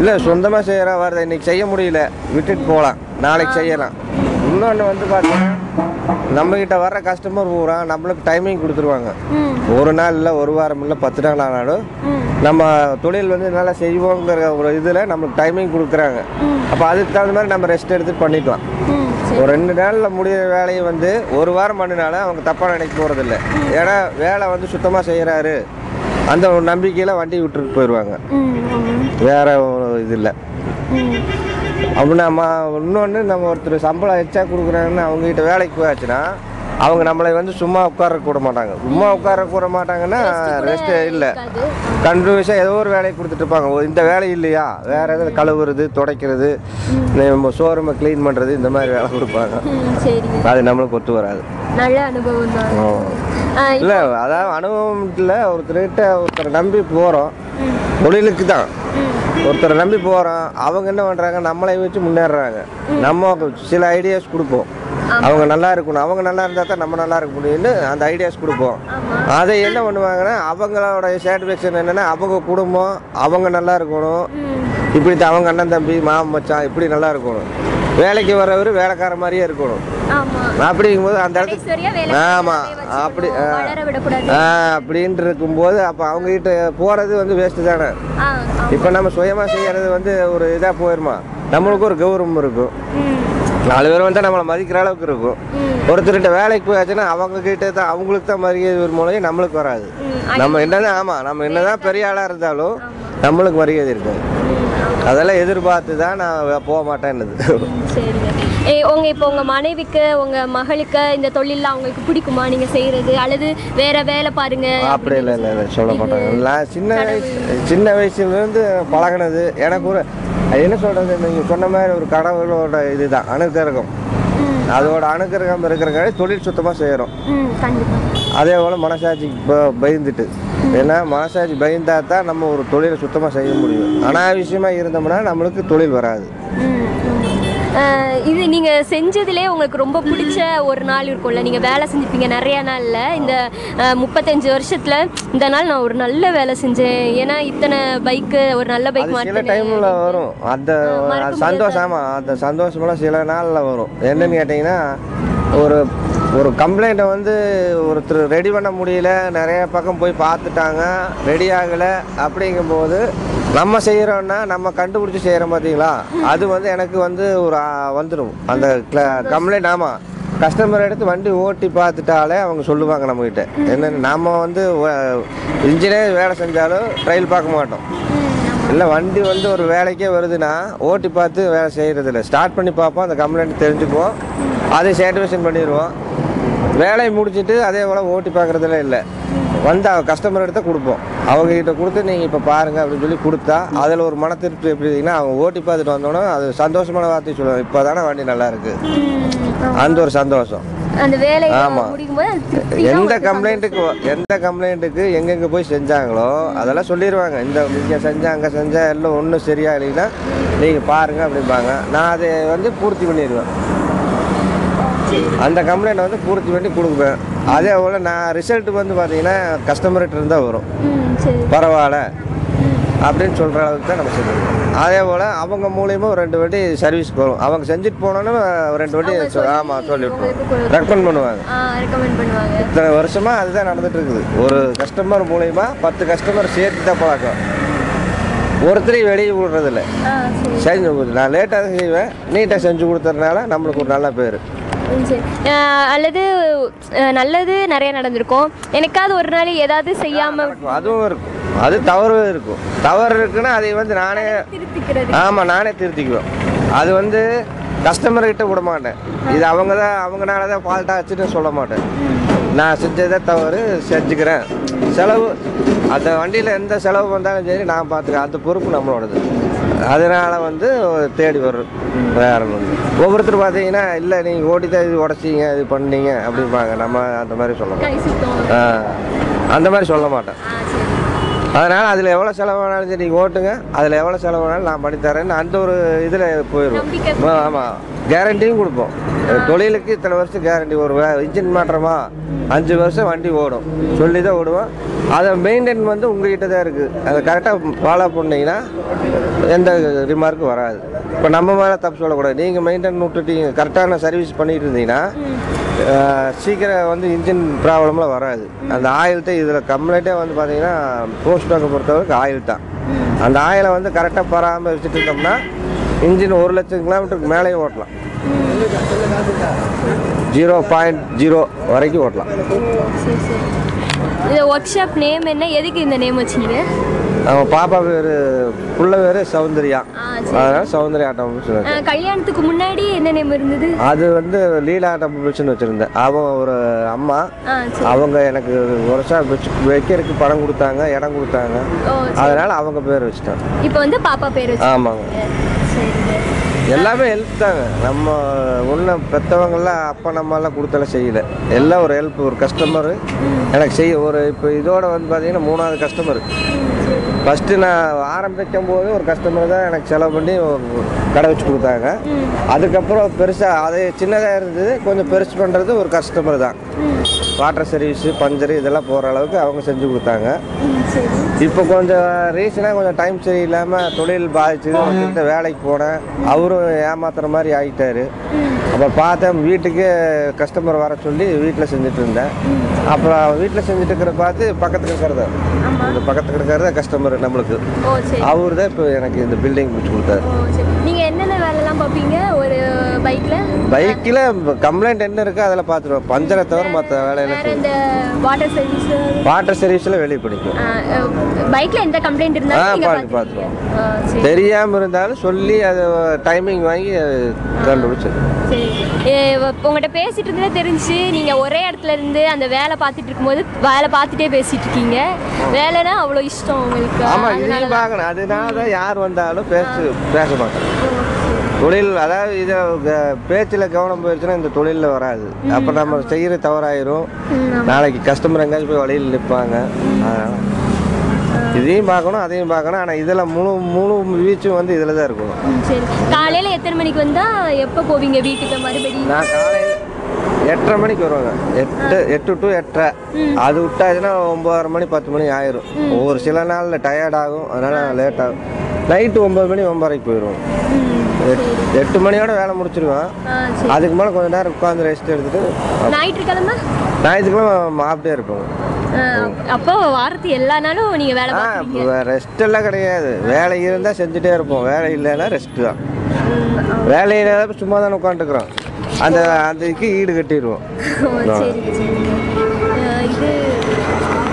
இல்லை சொந்தமாக செய்கிறோம் வேறு இன்னைக்கு செய்ய முடியல. விட்டுட்டு போகலாம் நாளைக்கு செய்யலாம். இன்னொன்று வந்து பார்த்தீங்கன்னா நம்மக்கிட்ட வர்ற கஸ்டமர் பூரா நம்மளுக்கு டைமிங் கொடுத்துருவாங்க. ஒரு நாள் இல்லை ஒரு வாரம் இல்லை பத்து நாள் ஆனாலும் நம்ம தொழில் வந்து நல்லா செய்வோங்கிற ஒரு இதில் நம்மளுக்கு டைமிங் கொடுக்குறாங்க. அப்போ அதுக்கு தகுந்த மாதிரி நம்ம ரெஸ்ட் எடுத்துட்டு பண்ணிக்கலாம். ஒரு ரெண்டு நாளில் முடியிற வேலையை வந்து ஒரு வாரம் பண்ணினாலும் அவங்க தப்பாக நினைக்க போகிறதில்ல ஏன்னா வேலை வந்து சுத்தமாக செய்கிறாரு அந்த ஒரு நம்பிக்கையில் வண்டி விட்டுட்டு போயிடுவாங்க வேற இது இல்லை அப்படி நம்ம இன்னொன்று நம்ம ஒருத்தர் சம்பளம் எச்சா கொடுக்குறாங்கன்னு அவங்ககிட்ட வேலைக்கு போயாச்சுன்னா அவங்க நம்மளை வந்து சும்மா உட்கார கூட மாட்டாங்க. சும்மா உட்கார கூட மாட்டாங்கன்னா ரெஸ்ட் இல்லை. கண்டினியூஸாக ஏதோ ஒரு வேலையை கொடுத்துட்டு இருப்பாங்க. ஓ, இந்த வேலை இல்லையா? வேற எதாவது கழுவுறது துடைக்கிறது நம்ம ஷோரூமை க்ளீன் பண்ணுறது இந்த மாதிரி வேலை கொடுப்பாங்க. அது நம்மளுக்கு ஒத்து வராது. நல்ல அனுபவம் இல்லை அதாவது அனுபவத்தில் ஒருத்தர்கிட்ட ஒருத்தரை நம்பி போகிறோம் தொழிலுக்கு தான். ஒருத்தரை நம்பி போகிறோம் அவங்க என்ன பண்ணுறாங்க நம்மளை வச்சு முன்னேறுறாங்க. நம்ம சில ஐடியாஸ் கொடுப்போம். அவங்க நல்லா இருக்கணும். அவங்க நல்லா இருந்தால் தான் நம்ம நல்லா இருக்க முடியும்னு அந்த ஐடியாஸ் கொடுப்போம். அதை என்ன பண்ணுவாங்கன்னா அவங்களோட சாட்டிஸ்ஃபேக்ஷன் என்னென்னா அவங்க குடும்பம் அவங்க நல்லா இருக்கணும். இப்படி தான் அவங்க அண்ணன் தம்பி மாமன் மச்சான் இப்படி நல்லா இருக்கணும். வேலைக்கு வர்றவர் வேலைக்கார மாதிரியே இருக்கணும். அப்படிங்கும்போது அந்த இடத்துக்கு ஆமாம் அப்படி. ஆ. அப்படின்னு இருக்கும்போது அப்போ அவங்ககிட்ட போகிறது வந்து வேஸ்ட்டு தானே. இப்போ நம்ம சுயமாக செய்யறது வந்து ஒரு இதாக போயிருமா? நம்மளுக்கு ஒரு கௌரவம் இருக்கும். நாலு பேர் வந்து நம்மளை மதிக்கிற அளவுக்கு இருக்கும். ஒருத்தர்கிட்ட வேலைக்கு போயாச்சுன்னா அவங்க கிட்ட தான் அவங்களுக்கு தான் மரியாதை வரும்போது நம்மளுக்கு வராது. நம்ம என்னதான் ஆமாம் நம்ம என்னதான் பெரிய ஆளாக இருந்தாலும் நம்மளுக்கு மரியாதை இருக்காது. அதெல்லாம் எதிர்பார்த்து தான் நான் போக மாட்டேன்னுது. ஏ உங்க இப்போ உங்க மனைவிக்கு உங்க மகளுக்கு இந்த தொழில்லாம் அவங்களுக்கு பிடிக்குமா? நீங்க செய்யறது அல்லது வேற வேலை பாருங்க அப்படி இல்லை இல்லை இல்லை சொல்ல மாட்டாங்க. நான் சின்ன வயசு சின்ன வயசுலேருந்து பழகினது. எனக்கு ஒரு என்ன சொல்கிறது நீங்கள் சொன்ன மாதிரி ஒரு கடவுளோட இதுதான் அனுக்கிரகம். அதோட அனுக்கிரகம் இருக்கிறக்காக தொழில் சுத்தமாக செய்கிறோம் அதே போல் மனசாட்சிக்கு ப- பயந்துட்டு. ஏன்னா மனசாட்சி பயந்தா தான் நம்ம ஒரு தொழிலை சுத்தமாக செய்ய முடியும். அனாவசியமாக இருந்தோம்னா நம்மளுக்கு தொழில் வராது. இது நீங்க செஞ்சதுலே உங்களுக்கு ரொம்ப பிடிச்ச ஒரு நாள் இருக்கும்ல? நீங்க வேலை செஞ்சிருப்பீங்க நிறைய நாள்ல. இந்த முப்பத்தஞ்சு வருஷத்துல இந்த நாள் நான் ஒரு நல்ல வேலை செஞ்சேன். ஏன்னா இத்தனை பைக்கு ஒரு நல்ல பைக் சில டைமில் வரும். அந்த சந்தோஷம் அந்த சந்தோஷமெல்லாம் சில நாளில் வரும். என்னன்னு கேட்டிங்கன்னா ஒரு ஒரு கம்ப்ளைண்ட்டை வந்து ஒருத்தர் ரெடி பண்ண முடியல நிறைய பக்கம் போய் பார்த்துட்டாங்க ரெடி ஆகலை அப்படிங்கும்போது நம்ம செய்கிறோன்னா நம்ம கண்டுபிடிச்சி செய்கிறோம் பார்த்தீங்களா அது வந்து எனக்கு வந்து ஒரு வந்துடும் அந்த கம்ப்ளைண்ட் ஆமாம் கஸ்டமர் எடுத்து வண்டி ஓட்டி பார்த்துட்டாலே அவங்க சொல்லுவாங்க நம்மக்கிட்ட என்னென்னு நம்ம வந்து இன்ஜினே வேலை செஞ்சாலும் ட்ரையல் பார்க்க மாட்டோம். இல்லை வண்டி வந்து ஒரு வேலைக்கே வருதுன்னா ஓட்டி பார்த்து வேலை செய்கிறது இல்லை ஸ்டார்ட் பண்ணி பார்ப்போம் அந்த கம்ப்ளைண்ட் தெரிஞ்சுப்போம் அதை சாட்டிஸ்ஃபேக்ஷன் பண்ணிடுவோம் வேலையை முடிச்சிட்டு அதே போல் ஓட்டி பார்க்குறதுல இல்லை. வந்து கஸ்டமர் எடுத்து கொடுப்போம். அவங்ககிட்ட கொடுத்து நீங்கள் இப்போ பாருங்கள் அப்படின்னு சொல்லி கொடுத்தா அதில் ஒரு மன திருப்தி எப்படி இருக்குன்னா அவங்க ஓட்டி பார்த்துட்டு வந்தோன்னே அது சந்தோஷமான வார்த்தை சொல்லுவாங்க. இப்போ தானே வண்டி நல்லா இருக்கு. அந்த ஒரு சந்தோஷம். அந்த வேலையை ஆமா. முடிக்கும் போது அது திருப்தியா எந்த கம்ப்ளைண்ட்டுக்கு எந்த கம்ப்ளைண்ட்டுக்கு எங்கெங்கே போய் செஞ்சாங்களோ அதெல்லாம் சொல்லிடுவாங்க இந்த இங்கே செஞ்சேன் அங்கே செஞ்சேன் எல்லாம் ஒன்றும் சரியா இல்லைன்னா நீங்கள் பாருங்கள் அப்படிம்பாங்க. நான் அதை வந்து பூர்த்தி பண்ணிடுவேன். அந்த கம்ப்ளைண்ட் வந்து பூர்த்தி பண்ணி கொடுப்பேன். அதே போல் நான் ரிசல்ட் வந்து பார்த்தீங்கன்னா கஸ்டமர்கிட்ட இருந்தால் வரும். பரவாயில்ல. அப்படின்னு சொல்கிற அளவுக்கு தான் நம்ம செஞ்சுருக்கோம் அதே போல் அவங்க மூலியமாக ஒரு ரெண்டு வாட்டி சர்வீஸ்க்கு வரும். அவங்க செஞ்சுட்டு போனோன்னு ரெண்டு வாட்டி ஆமாம் சொல்லிவிட்டுருவோம் உங்களுக்கு ரெக்கமெண்ட் பண்ணுவாங்க. இத்தனை வருஷமா அதுதான் நடந்துட்டு இருக்குது. ஒரு கஸ்டமர் மூலயமா பத்து கஸ்டமர் சேர்த்து தான் பழக்கம் ஒருத்தரையும் வெளியே விடுறதில்ல. செஞ்சு நான் லேட்டாக தான் செய்வேன். நீட்டாக செஞ்சு கொடுத்ததுனால நம்மளுக்கு ஒரு நல்ல பேர். அல்லது நல்லது நிறைய நடந்திருக்கும். எனக்காவது ஒரு நாள் ஏதாவது செய்யாம அதுவும் இருக்கும். அது தவறு இருக்கும். தவறு இருக்குன்னா அதை வந்து நானே ஆமாம் நானே திருத்திக்குவேன். அது வந்து கஸ்டமர்கிட்ட விட மாட்டேன். இது அவங்க தான் அவங்கனால தான் ஃபால்ட்டாக வச்சுட்டு சொல்ல மாட்டேன். நான் செஞ்சதை தவறு செஞ்சுக்கிறேன். செலவு அந்த வண்டியில் எந்த செலவு வந்தாலும் சரி நான் பார்த்துக்கிறேன் அந்த பொறுப்பு நம்மளோடது. அதனால வந்து தேடி வரும் வேற ஒன்று ஒவ்வொருத்தர் பார்த்தீங்கன்னா இல்லை நீங்கள் ஓட்டி தான் இது உடச்சிங்க இது பண்ணீங்க அப்படிம்பாங்க. நம்ம அந்த மாதிரி சொல்ல மாட்டோம். அந்த மாதிரி சொல்ல மாட்டேன் அதனால் அதில் எவ்வளோ செலவானாலும் சரி நீங்கள் ஓட்டுங்க. அதில் எவ்வளோ செலவானாலும் நான் பண்ணித்தரேன்னு அந்த ஒரு இதில் போயிடுவோம். ஆமாம் கேரண்டியும் கொடுப்போம். தொழிலுக்கு இத்தனை வருஷம் கேரண்டி ஒரு இன்ஜின் மாற்றமா? அஞ்சு வருஷம் வண்டி ஓடும். சொல்லி தான் ஓடுவோம். அதை மெயின்டைன் வந்து உங்ககிட்ட தான் இருக்குது அதை கரெக்டாக ஃபாலோ பண்ணீங்கன்னா எந்த ரிமார்க்கும் வராது. இப்போ நம்ம மேலே தப்பு சொல்லக்கூடாது. நீங்கள் மெயின்டைன் விட்டுட்டீங்க கரெக்டான சர்வீஸ் பண்ணிட்டு இருந்தீங்கன்னா சீக்கிரம் வந்து இன்ஜின் ப்ராப்ளம்லாம் வராது. அந்த ஆயில் தான் இதில் கம்ப்ளைண்ட்டே வந்து பார்த்தீங்கன்னா போஸ்ட் பேங்கை பொறுத்தவரைக்கும் ஆயில் தான். அந்த ஆயிலை வந்து கரெக்டாக பராமரிச்சுட்டு இருந்தோம்னா இன்ஜின் ஒரு லட்சம் கிலோமீட்டருக்கு மேலேயும் ஓட்டலாம். ஜீரோ பாயிண்ட் ஜீரோ வரைக்கும் ஓட்டலாம். இந்த ஒர்க் ஷாப் நேம் என்ன? எதுக்கு இந்த நேம் வச்சீங்க அவன் பாப்பா பேர் புள்ள பேர் சௌந்தர்யா. அதனால சௌந்தர்யா வச்சேன். அஹ், கல்யாணத்துக்கு முன்னாடி என்ன நேம் இருந்தது? அது வந்து லீலா ஆட்டோமொபைல்ஸ்னு வச்சுருந்தேன். அவன் ஒரு அம்மா. அவங்க எனக்கு வருஷம் வைக்கிறதுக்கு பணம் கொடுத்தாங்க இடம் கொடுத்தாங்க. அதனால அவங்க பேர் வச்சுட்டாங்க. இப்போ வந்து பாப்பா பேர் ஆமாங்க. எல்லாமே ஹெல்ப் தாங்க. நம்ம ஒன்றும் பெற்றவங்களாம் அப்பா நம்மளாம் கொடுத்தெல்லாம் செய்யல. எல்லாம் ஒரு ஹெல்ப் ஒரு கஸ்டமர் எனக்கு செய்ய ஒரு இப்போ இதோட வந்து பார்த்தீங்கன்னா மூணாவது கஸ்டமர் ஃபஸ்ட்டு நான் ஆரம்பிக்கும் போது ஒரு கஸ்டமர் தான் எனக்கு செலவு பண்ணி கடை வச்சு கொடுத்தாங்க. அதுக்கப்புறம் பெருசாக அது சின்னதாக இருந்தது கொஞ்சம் பெருசு பண்ணுறது ஒரு கஸ்டமர் தான். வாட்டர் சர்வீஸு பஞ்சரு இதெல்லாம் போகிற அளவுக்கு அவங்க செஞ்சு கொடுத்தாங்க. இப்போ கொஞ்சம் ரீசனாக கொஞ்சம் டைம் சரியில்லாமல் தொழில் பாதிச்சுது வேலைக்கு போனேன். அவரும் ஏமாத்துற மாதிரி ஆகிட்டாரு அப்புறம் பார்த்தேன் வீட்டுக்கு கஸ்டமர் வர சொல்லி வீட்டில் செஞ்சுட்டு இருந்தேன். அப்புறம் வீட்டில் செஞ்சுட்டு இருக்கிற பார்த்து பக்கத்தில் இருக்கிறத. இந்த பக்கத்தில் இருக்கிறத கஸ்டமர் நம்மளுக்கு. ஓ சரி. அவர் தான் இப்போ எனக்கு இந்த பில்டிங் முடிச்சு கொடுத்தாரு. நீங்கள் என்னென்ன வேலைலாம் பார்ப்பீங்க? ஒரு பைக்கில் பைக்கில் கம்ப்ளைண்ட் என்ன இருக்கோ அதில் பார்த்துருவோம். பஞ்சரை தவிர மற்ற வேலையெல்லாம் வேறு இந்த வாட்டர் சர்வீஸ் வாட்டர் சர்வீஸில் வெளியே பிடிக்கும். பைக்கில் எந்த கம்ப்ளைண்ட் இருந்தாலும் பார்த்து பார்த்துருவோம். தெரியாமல் இருந்தாலும் சொல்லி அது டைமிங் வாங்கி கண்டுபிடிச்சது உங்கள்கிட்ட பேசிட்டு இருந்ததே தெரிஞ்சு நீங்கள் ஒரே இடத்துல இருந்து அந்த வேலை பார்த்துட்டு இருக்கும்போது வேலை பார்த்துட்டே பேசிட்டு இருக்கீங்க. வேலைனா அவ்வளோ இஷ்டம் உங்களுக்கு. ஆமாம் இதையும் பார்க்கணும். அதனால தான் யார் வந்தாலும் பேச பேச மாட்டேன் தொழில் அதாவது இதை பேச்சில் கவனம் போயிடுச்சுன்னா இந்த தொழிலில் வராது. அப்போ நம்ம செய்கிற தவறாயிரும். நாளைக்கு கஸ்டமர் எங்கேயாச்சும் போய் வழியில் நிற்பாங்க. இதையும் பார்க்கணும் அதையும் பார்க்கணும். ஆனால் இதில் முழு முழு வீச்சும் வந்து இதில் தான் இருக்கணும். சரி. காலையில் எத்தனை மணிக்கு வந்தால் எப்போ போவீங்க வீட்டுக்கு? மறுபடியும் நான் காலையில் எட்டரை மணிக்கு வருவாங்க. எட்டு எட்டு டு எட்டரை. அது விட்டாச்சுன்னா ஒம்பதரை மணி பத்து மணி ஆயிரும். ஒரு சில நாளில் டயர்ட் ஆகும். அதனால் லேட் ஆகும். நைட்டு ஒம்பது மணி ஒம்பரைக்கு போயிடுவோம் எட்- எட்டு மணியோட வேலை சரி. அதுக்கு மேலே கொஞ்ச நேரம் உட்காந்து ரெஸ்ட் எடுத்துட்டு ஞாயிற்றுக்கிழமை? ஞாயிற்றுக்கிழமை இருப்போம் அப்போ வாரத்து எல்லா நாளும் நீங்க வேலை பார்க்குறீங்க ரெஸ்ட் எல்லாம் கிடையாது. வேலை இருந்தால் செஞ்சுட்டே இருப்போம். வேலை இல்லைன்னா ரெஸ்ட் தான். வேலையில் சும்மா தானே உட்காந்துக்கிறோம் அந்த இதுக்கு ஈடு கட்டிடுவோம்.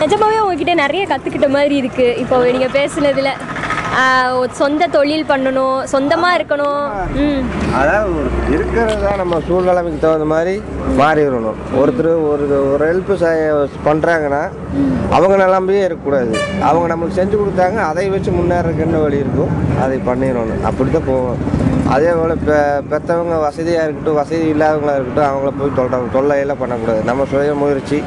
நிஜமாவே உங்ககிட்ட நிறைய கற்றுக்கிட்ட மாதிரி இருக்கு. இப்போ நீங்கள் பேசுனதுல சொந்த தொழில் பண்ணணும் சொந்தமாக இருக்கணும். அதாவது இருக்கிறதா நம்ம சூழ்நிலைமைக்கு தகுந்த மாதிரி மாறிடணும். ஒருத்தர் ஒரு ஒரு ஹெல்ப் பண்ணுறாங்கன்னா அவங்க நிலமையே இருக்கக்கூடாது. அவங்க நம்மளுக்கு செஞ்சு கொடுத்தாங்க அதை வச்சு முன்னேறதுக்கு என்ன வழி இருக்கும்? அதை பண்ணிடணும். அப்படி தான் போவோம். அதே போல் பெ பெற்றவங்க வசதியாக இருக்கட்டும் வசதி இல்லாதவங்களா இருக்கட்டும் அவங்கள போய் தொல்லை தொல்லையெல்லாம் பண்ணக்கூடாது. நம்ம சுய முயற்சி.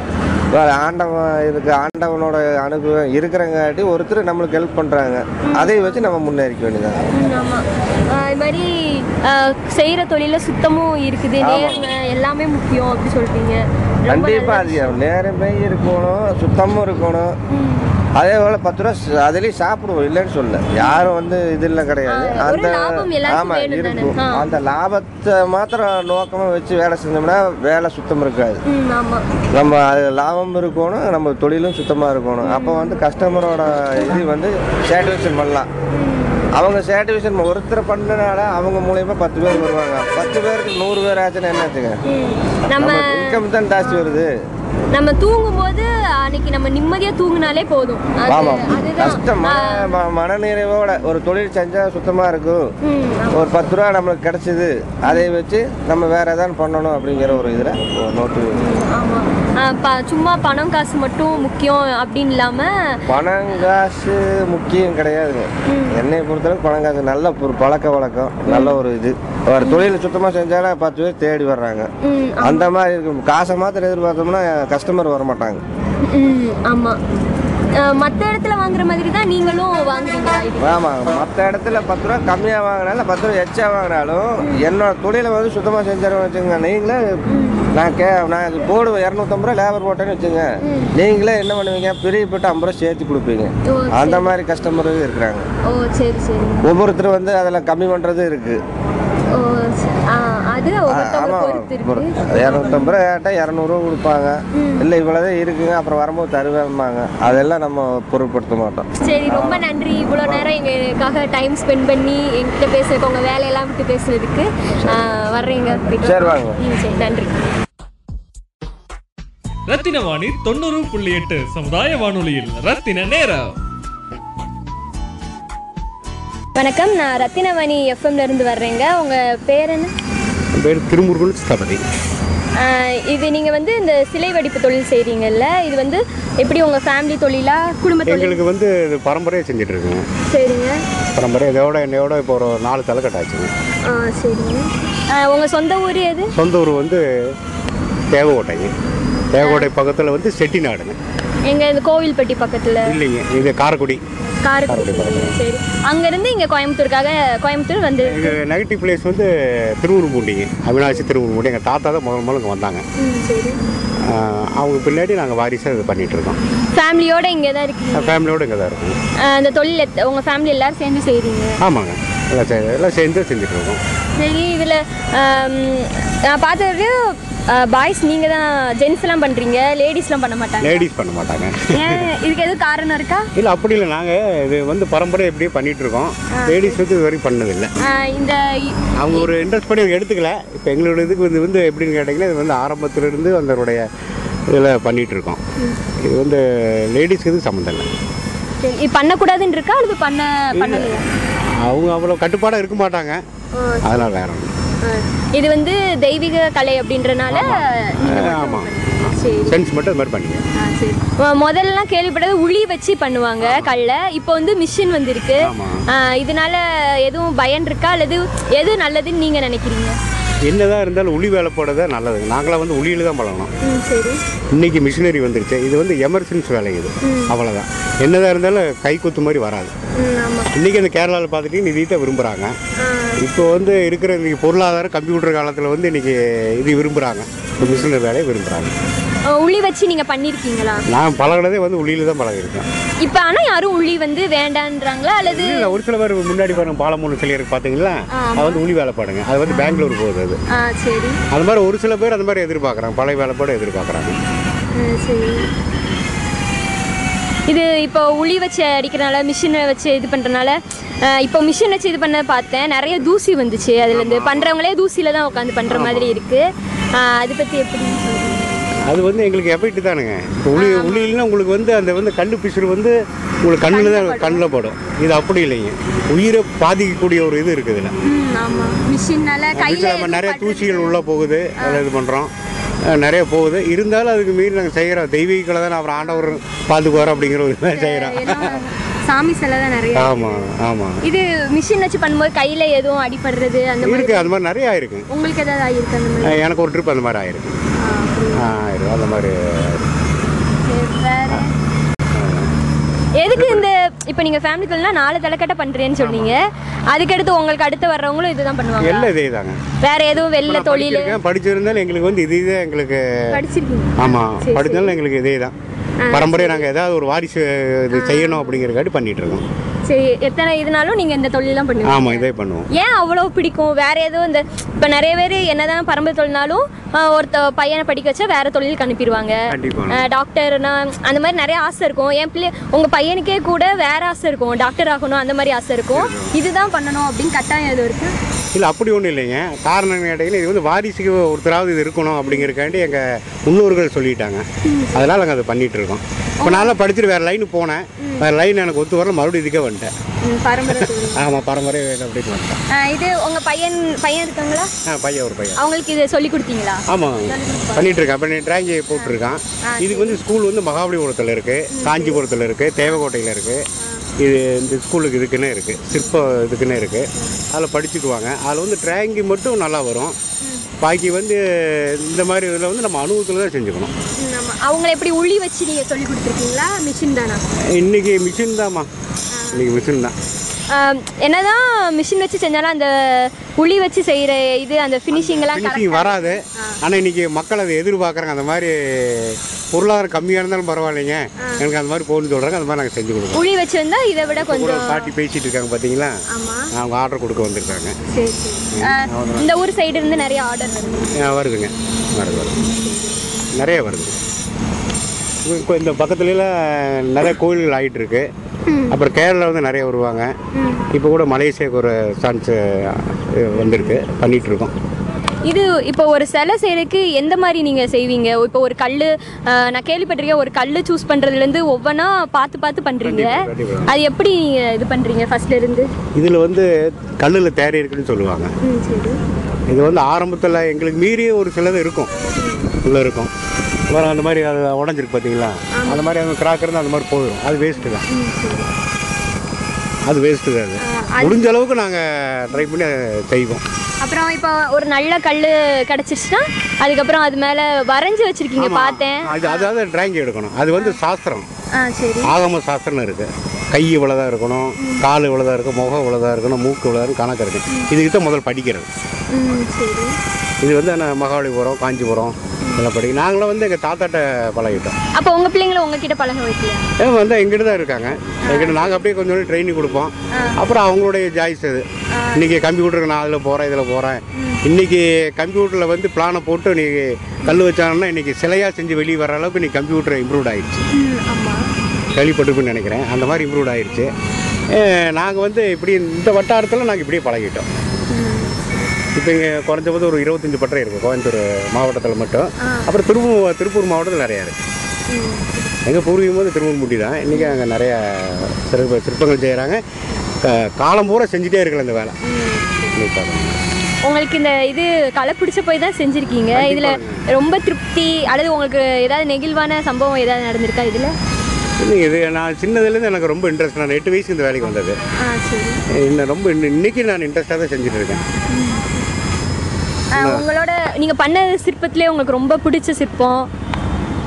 ஆண்டவன் இதுக்கு ஆண்டவனோட அனுபவம் இருக்கிறங்காட்டி ஒருத்தர் நம்மளுக்கு ஹெல்ப் பண்ணுறாங்க அதை வச்சு நம்ம முன்னேறிக்க வேண்டியதான் ஆ, இது மாதிரி செய்கிற தொழிலில் சுத்தமும் இருக்குது. நேர்மை எல்லாமே முக்கியம் அப்படி சொல்றீங்க. ரொம்ப கண்டிப்பா நல்ல அது நேரமே இருக்கணும் சுத்தமும் இருக்கணும். அதே போல பத்து ரூபா அதுலயும் சாப்பிடுவோம் இல்லைன்னு சொல்ல யாரும் வந்து இது இல்லை கிடையாது. ஆ, ஒரு லாபம் எல்லாருக்கும் ஆமா வேணும் தானே? இருக்கும். அந்த லாபத்தை மாத்திரம் நோக்கமா வச்சு வேலை செஞ்சோம்னா வேலை சுத்தம் இருக்காது. ஆமாம் நம்ம அது லாபம் இருக்கணும் நம்ம தொழிலும் சுத்தமா இருக்கணும். அப்போ வந்து கஸ்டமரோட இது வந்து சாட்டிஸ்ஃபேக்ஷன் பண்ணலாம். அவங்க சாட்டிஸ்ஃபேக்ஷன் ஒருத்தர் பண்ணனால அவங்க மூலியமா பத்து பேர் வருவாங்க. பத்து பேருக்கு நூறு பேர் ஆச்சுன்னா என்னாச்சுங்க நம்ம இன்கம் தான் ஜாஸ்தி வருது. நம்ம தூங்கும்போது அன்னைக்கு நம்ம நிம்மதியாக தூங்குனாலே போதும். ஆமாம். கஷ்டம் மனநிறைவோட ஒரு தொழில் செஞ்சால் சுத்தமாக இருக்கும். ஒரு பத்து ரூபா நம்மளுக்கு கிடைச்சிது அதை வச்சு நம்ம வேற ஏதாவது பண்ணணும் அப்படிங்கிற ஒரு இதில் நோட்டு. சும்மா பணம் காசு மட்டும் முக்கியம் அப்படின்னு இல்லாமல் பணம் காசு முக்கியம் கிடையாதுங்க என்னை பொறுத்தளவுக்கு பணம் காசு நல்ல ஒரு பழக்க வழக்கம் நல்ல ஒரு இது. ஒரு தொழில் சுத்தமாக செஞ்சாலும் பத்து பேர் தேடி வர்றாங்க. அந்த மாதிரி இருக்கும். காசை மாத்திரம் எதிர்பார்த்தோம்னா கஸ்டமர் வர மாட்டாங்க ஆமாம் மற்ற இடத்துல வாங்குற மாதிரி தான் நீங்களும் வாங்குறீங்களா இது ஆமாம் மற்ற இடத்துல பத்து ரூபா கம்மியாக வாங்கினாலும் பத்து ரூபா எச்சா வாங்கினாலும் என்னோட தொழிலை வந்து சுத்தமாக செஞ்சிடறேன் வச்சுங்க நீங்களே நான் கே நான் போடுவேன் இரநூத்தம்பது ரூபா லேபர் போட்டேன்னு வச்சுங்க நீங்களே என்ன பண்ணுவீங்க? பிரியப்பட்டு ஐம்பது ரூபா சேர்த்து கொடுப்பீங்க. அந்த மாதிரி கஸ்டமரும் இருக்கிறாங்க. ஓ சரி சரி. ஒவ்வொருத்தர் வந்து அதில் கம்மி பண்ணுறதும் இருக்குது இரநூத்தம்பது ரூபா கேட்டால் இரநூறுவா கொடுப்பாங்க. இல்லை இவ்வளோதான் இருக்குங்க அப்புறம் வரும்போது தருவேம்பாங்க. அதெல்லாம் நம்ம பொருட்படுத்த மாட்டோம். சரி ரொம்ப நன்றி. இவ்வளோ நேரம் எங்களுக்காக டைம் ஸ்பெண்ட் பண்ணி எங்கிட்ட பேசுறதுக்கு உங்கள் வேலையெல்லாம் விட்டு பேசுறதுக்கு வர்றீங்க. சரி, வாங்க. சரி நன்றி. ரத்தின வாணி தொண்ணூறு புள்ளி எட்டு சமுதாய வானொலியில் ரத்தின நேரம். வணக்கம் நான் ரத்தினவாணி எஃப்எம்ல இருந்து வர்றேங்க. உங்கள் பேர் என்ன? என் பேர் திருமுருகன் ஸ்தபதி இது நீங்கள் வந்து இந்த சிலை வடிப்பு தொழில் செய்கிறீங்கல்ல இது வந்து எப்படி உங்கள் ஃபேமிலி தொழிலா குடும்ப எங்களுக்கு வந்து இது பரம்பரையாக செஞ்சுட்டு இருக்குங்க சரிங்க. பரம்பரை இதோட என்னையோட இப்போ ஒரு நாலு தலைக்கட்டாச்சுங்க ஆ சரிங்க. உங்கள் சொந்த ஊர் எது? சொந்த ஊர் வந்து தேவகோட்டைங்க. தேவகோட்டை பக்கத்தில் வந்து செட்டிநாடுங்க. எங்கள் இந்த கோவில்பட்டி பக்கத்தில்? இல்லைங்க இது காரைக்குடி. காரைக்குடி. சரி. அங்கேருந்து இங்கே கோயம்புத்தூருக்காக கோயம்புத்தூர் வந்து? எங்கள் நெகட்டிவ் பிளேஸ் வந்து திருவுரும்பூண்டிங்க அவினாசி திருவுரும்பூண்டி. எங்கள் தாத்தா தான் முதல் முதல்ல இங்கே வந்தாங்க. சரி. அவங்க பின்னாடி நாங்கள் வாரிசாக இது பண்ணிகிட்டு இருக்கோம். ஃபேமிலியோட இங்கே தான் இருக்கீங்க? ஃபேமிலியோடு இங்கே தான் இருக்கோம். ஆ, இந்த தொழில் எத்த- உங்க ஃபேமிலி எல்லாரும் சேர்ந்து செய்கிறீங்க ஆமாங்க. எல்லாம் சே எல்லாம் சேர்ந்து செஞ்சுட்டு இருக்கோம். சரி இதில் நான் பார்த்தது பாய்ஸ் நீங்கள் தான் ஜென்ஸ்லாம் பண்ணுறீங்க லேடிஸ்லாம் பண்ண மாட்டாங்க? லேடிஸ் பண்ண மாட்டாங்க. ஏன்? இதுக்கு எதுவும் காரணம் இருக்கா? இல்லை அப்படி இல்லை. நாங்கள் இது வந்து பரம்பரை எப்படியே பண்ணிகிட்டு இருக்கோம். லேடிஸ் வந்து இது வரைக்கும் பண்ணதில்லை. இந்த அவங்க ஒரு இன்ட்ரெஸ்ட் பண்ணி எடுத்துக்கல. இப்போ எங்களோட இதுக்கு வந்து வந்து எப்படின்னு கேட்டிங்கன்னா இது வந்து ஆரம்பத்திலிருந்து அதனுடைய இதில் பண்ணிகிட்டு இருக்கோம். இது வந்து லேடிஸ்க்கு இது சம்மந்தம் இல்லை. இது பண்ணக்கூடாதுன்னு இருக்கா? அல்லது பண்ண பண்ணலையா? அவங்க அவ்வளோ கட்டுப்பாடாக இருக்க மாட்டாங்க. அதனால் வேற ஒன்று. இது வந்து தெய்வீக கலை அப்படின்றனால ஆமாம் சென்ஸ் மட்டும் மாதிரி பண்ணிக்க. முதல்லலாம் கேள்விப்பட்டது உளி வச்சு பண்ணுவாங்க கல்லை. இப்போ வந்து மிஷின் வந்திருக்கு. இதனால எதுவும் பயன் இருக்கா? அல்லது எது நல்லதுன்னு நீங்க நினைக்கிறீங்க? என்னதான் இருந்தாலும் உளி வேலை போடுறதே நல்லது நாங்களாம் வந்து உளியில் தான் பழகணும். இன்னைக்கு மிஷினரி வந்துருச்சு. இது வந்து எமர்ஜென்சி வேலை இது. அவ்வளோதான் என்னதான் இருந்தாலும் கை குத்து மாதிரி வராது. இன்றைக்கி அந்த கேரளாவில் பார்த்துட்டு இதை தான் விரும்புகிறாங்க இப்போ வந்து இருக்கிற இன்றைக்கி பொருளாதார கம்ப்யூட்டர் காலத்தில் வந்து இன்றைக்கி இது விரும்புகிறாங்க மிஷினரி வேலையை விரும்புகிறாங்க அஹ், உளி வச்சு நீங்கள் பண்ணியிருக்கீங்களா நான் பழகினதே வந்து உள்ளியில் தான் பழகிருக்கேன் இப்போ ஆனால் யாரும் உளி வந்து வேண்டான்றாங்களா? அல்லது இல்லை ஒரு சில பேர் முன்னாடி பாருங்க பாலமூணு சிலை இருக்கு பார்த்தீங்களா அது வந்து உளி வேலைப்பாடுங்க அது வந்து பெங்களூர் போகுது அது. சரி. அது மாதிரி ஒரு சில பேர் அந்த மாதிரி எதிர்பார்க்குறாங்க. பழைய வேலைப்பாடு எதிர்பார்க்குறாங்க. சரி. இது இப்போ உளி வச்சு அடிக்கிறனால மிஷினை வச்சு இது பண்ணுறனால இப்போ மிஷின் வச்சு இது பண்ண பார்த்தேன். நிறைய தூசி வந்துச்சு. அதுலேருந்து பண்ணுறவங்களே தூசியில் தான் உட்காந்து பண்ணுற மாதிரி இருக்குது அதை பற்றி எப்படி? அது வந்து எங்களுக்கு எஃபெக்ட் தானுங்க. இப்போ உளி உளியில்னா உங்களுக்கு வந்து அந்த வந்து கல் பிசுறு வந்து உங்களுக்கு கண்ணில் தான் கண்ணில் படும். இது அப்படி இல்லைங்க. உயிரை பாதிக்கக்கூடிய ஒரு இது இருக்குது கையில் நம்ம நிறைய தூசிகள் உள்ளே போகுது. அதில் இது பண்ணுறோம் நிறைய போகுது. இருந்தாலும் அதுக்கு மீறி நாங்கள் செய்கிறோம் தெய்வீகளை தான் அப்புறம் ஆண்டவர் பார்த்துக்குவார் அப்படிங்கிற ஒரு செய்கிறோம் சாமி சிலை தான் நிறைய ஆமாம் ஆமாம் இது மிஷின் வச்சு பண்ணும்போது கையில் எதுவும் அடிபடுறது அந்த மாதிரி? இருக்குது அது மாதிரி நிறைய ஆயிருக்கு. உங்களுக்கு ஏதாவது ஆகிருக்கு அந்த மாதிரி? எனக்கு ஒரு ட்ரிப் அந்த மாதிரி ஆயிருக்கு. ஆ, ஆயிருக்கு அந்த மாதிரி ஆயிருக்கு. வேற? எதுக்கு இந்த இப்போ நீங்கள் ஃபேமிலிக்குள்ளனா நாலு தலைக்கட்டை பண்ணுறேன்னு சொன்னீங்க. அதுக்கடுத்து உங்களுக்கு அடுத்து வர்றவங்களும் இதுதான் பண்ணுவாங்க. எல்லாம் இதே தாங்க. வேற எதுவும் வெளில தொழில்? படிச்சிருந்தாலும் எங்களுக்கு வந்து இது இதே எங்களுக்கு படிச்சிருக்கீங்க. ஆமாம் படித்தாலும் எங்களுக்கு இதே தான். பரம்பரையாக நாங்கள் ஏதாவது ஒரு வாரிசு இது செய்யணும் அப்படிங்கிறக்காட்டி பண்ணிகிட்ருக்கோம் சரி எத்தனை இதுனாலும் நீங்கள் இந்த தொழிலாம் பண்ணுவீங்க. ஆமாம் இதே பண்ணுவோம். ஏன் அவ்வளோ பிடிக்கும்? வேற எதுவும் இந்த இப்போ நிறைய பேர் என்னதான் பரம்பரை தொழில்னாலும் ஒருத்த பையனை படிக்க வச்சா வேற தொழிலுக்கு அனுப்பிடுவாங்க. டாக்டர்னா அந்த மாதிரி நிறைய ஆசை இருக்கும். என் பிள்ளை உங்கள் பையனுக்கே கூட வேற ஆசை இருக்கும். டாக்டர் ஆகணும் அந்த மாதிரி ஆசை இருக்கும். இதுதான் பண்ணணும் அப்படின்னு கட்டாயம் எதுவும் இருக்கு. இல்லை அப்படி ஒன்றும் இல்லைங்க. காரணம் கேட்டிங்கன்னா இது வந்து வாரிசுக்கு ஒருத்தராவது இது இருக்கணும் அப்படிங்கிறக்காண்டி எங்கள் முன்னோர்கள் சொல்லிட்டாங்க. அதனால் நாங்கள் அதை பண்ணிட்டு இருக்கோம். இப்போ நான்லாம் படிச்சுட்டு வேறு லைனு போனேன். வேறு லைன் எனக்கு ஒத்து வரல மறுபடியும் இதுக்கே வந்துட்டேன். ஆமாம் பரம்பரை அப்படின்னு வந்துட்டேன். இது உங்கள் பையன் பையன் இருக்காங்களா? ஆ பையன் ஒரு பையன். அவங்களுக்கு இதை சொல்லி கொடுத்தீங்களா? ஆமாம் இப்போ நீ டிராயிங்கி போட்டிருக்கான். இதுக்கு வந்து ஸ்கூல் வந்து மகாபலிபுரத்தில் இருக்குது காஞ்சிபுரத்தில் இருக்குது தேவக்கோட்டையில் இருக்குது இது இந்த ஸ்கூலுக்கு இதுக்குன்னே இருக்குது சிற்ப இதுக்குன்னே இருக்குது அதில் படிச்சுக்குவாங்க. அதில் வந்து டிராயிங்கி மட்டும் நல்லா வரும். பாக்கி வந்து இந்த மாதிரி இதில் வந்து நம்ம அனுபவத்தில் தான் செஞ்சுக்கணும். அவங்கள எப்படி உளி வச்சு நீங்கள் சொல்லி கொடுத்துருக்கீங்களா? மிஷின் தானா? இன்றைக்கி மிஷின் தான்மா இன்றைக்கி மிஷின் தான். ஆம், என்னதான் மிஷின் வச்சு செஞ்சாலும் அந்த உளி வச்சு செய்கிற இது அந்த ஃபினிஷிங்லாம் ஃபினிஷிங் வராது. ஆனால் இன்றைக்கி மக்கள் அதை எதிர்பார்க்குறாங்க. அந்த மாதிரி பொருளாதாரம் கம்மியாக இருந்தாலும் பரவாயில்லைங்க. எனக்கு அந்த மாதிரி போகணும்னு சொல்கிறாங்க அந்த மாதிரி நாங்கள் செஞ்சு கொடுப்போம் உளி வச்சு வந்தால் இதை விட கொஞ்சம் பாட்டி பேசிட்டு இருக்காங்க பார்த்தீங்களா அவங்க ஆர்டர் கொடுக்க வந்திருக்காங்க. இந்த ஊர் சைடு இருந்து நிறைய ஆர்டர் வருதுங்க. வருது வருது. நிறைய வருது. இப்போ இந்த பக்கத்துலலாம் நிறைய கோயில்கள் ஆகிட்டு இருக்கு அப்புறம் கேரளா வந்து நிறைய வருவாங்க. இப்போ கூட மலேசியாவுக்கு ஒரு சான்ஸ் வந்திருக்கு. பண்ணிட்டு இருக்கோம் இது இப்போ ஒரு சிலை செய்யறதுக்கு எந்த மாதிரி நீங்கள் செய்வீங்க? இப்போ ஒரு கல் நான் கேள்விப்பட்டிருக்கேன் ஒரு கல் சூஸ் பண்ணுறதுலேருந்து ஒவ்வொன்றா பார்த்து பார்த்து பண்ணுறீங்க. அது எப்படி நீங்கள் இது பண்ணுறீங்க ஃபர்ஸ்ட்ல இருந்து இதில் வந்து கல்லில் தேரை இருக்குன்னு சொல்லுவாங்க. இது வந்து ஆரம்பத்தில் எங்களுக்கு மீறிய ஒரு சிலது இருக்கும். உள்ளே இருக்கும். அப்புறம் அந்த மாதிரி அது உடஞ்சிருக்கு பார்த்தீங்களா அந்த மாதிரி அந்த கிராக் இருந்தால் அந்த மாதிரி போயிடும் அது வேஸ்ட்டு தான். அது வேஸ்ட்டு தான் அது. முடிஞ்ச அளவுக்கு நாங்கள் ட்ரை பண்ணி செய்வோம். அப்புறம் இப்போ ஒரு நல்ல கல் கிடச்சிருச்சுன்னா அதுக்கப்புறம் அது மேலே வரைஞ்சி வச்சுருக்கீங்க பார்த்தேன். அது அதாவது டிராயிங் எடுக்கணும். அது வந்து சாஸ்திரம். ஆகம சாஸ்திரம்னு இருக்குது கை இவ்வளோதான் இருக்கணும் கால் இவ்வளோதான் இருக்கும் முகம் இவ்வளோதான் இருக்கணும் மூக்கு இவ்வளோதான் கணக்கு இருக்குது தான் முதல் படிக்கிறது. இது வந்து நான் மகாபலிபுரம் காஞ்சிபுரம் இதெல்லாம் படி. நாங்களும் வந்து எங்கள் தாத்தாட்ட பழகிட்டோம். அப்போ உங்கள் பிள்ளைங்களை உங்ககிட்ட பழக வைக்கலையா? ஏன் வந்து எங்கிட்ட தான் இருக்காங்க. எங்கிட்ட நாங்கள் அப்படியே கொஞ்சம் ட்ரைனிங் கொடுப்போம். அப்புறம் அவங்களுடைய ஜாய்ஸ் அது. இன்றைக்கி கம்ப்யூட்டருக்கு நான் அதில் போகிறேன் இதில் போகிறேன் இன்றைக்கி கம்ப்யூட்டரில் வந்து பிளானை போட்டு நீ கல் வச்சாங்கன்னா இன்றைக்கி சிலையாக செஞ்சு வெளியே வர அளவுக்கு நீ கம்ப்யூட்டர் இம்ப்ரூவ் ஆயிடுச்சு. கேள்விப்பட்டிருப்பேன்னு நினைக்கிறேன். அந்த மாதிரி இம்ப்ரூவ் ஆயிடுச்சு நாங்கள் வந்து இப்படி இந்த வட்டாரத்தில் நாங்கள் இப்படியே பழகிட்டோம். இப்போ இங்கே குறைஞ்சபோது ஒரு இருபத்தஞ்சி பட்டறை இருக்குது கோயம்புத்தூர் மாவட்டத்தில் மட்டும். அப்புறம் திருப்பூர் திருப்பூர் மாவட்டத்தில் நிறையா இருக்குது எங்கள் பூர்வீகம் வந்து திருவண்ணாமூர்த்தி தான். இன்றைக்கி அங்கே நிறையா சிற்ப சிற்பங்கள் செய்கிறாங்க காலம் பூரா செஞ்சுட்டே இருக்கல இந்த வேலை. உங்களுக்கு இந்த இது களை பிடிச்ச போய் தான் செஞ்சுருக்கீங்க. இதில் ரொம்ப திருப்தி அல்லது உங்களுக்கு ஏதாவது நெகிழ்வான சம்பவம் ஏதாவது நடந்திருக்கா இதில்? இன்னும் இது நான் சின்னதுலேருந்து எனக்கு ரொம்ப இன்ட்ரெஸ்ட் நான் எட்டு வயசு இந்த வேலைக்கு வந்தது. இன்னும் ரொம்ப இன்னைக்கு நான் இன்ட்ரெஸ்ட்டாக தான் செஞ்சுட்டு இருக்கேன் உங்களோட நீங்கள் பண்ண சிற்பத்திலே உங்களுக்கு ரொம்ப பிடிச்ச சிற்பம்?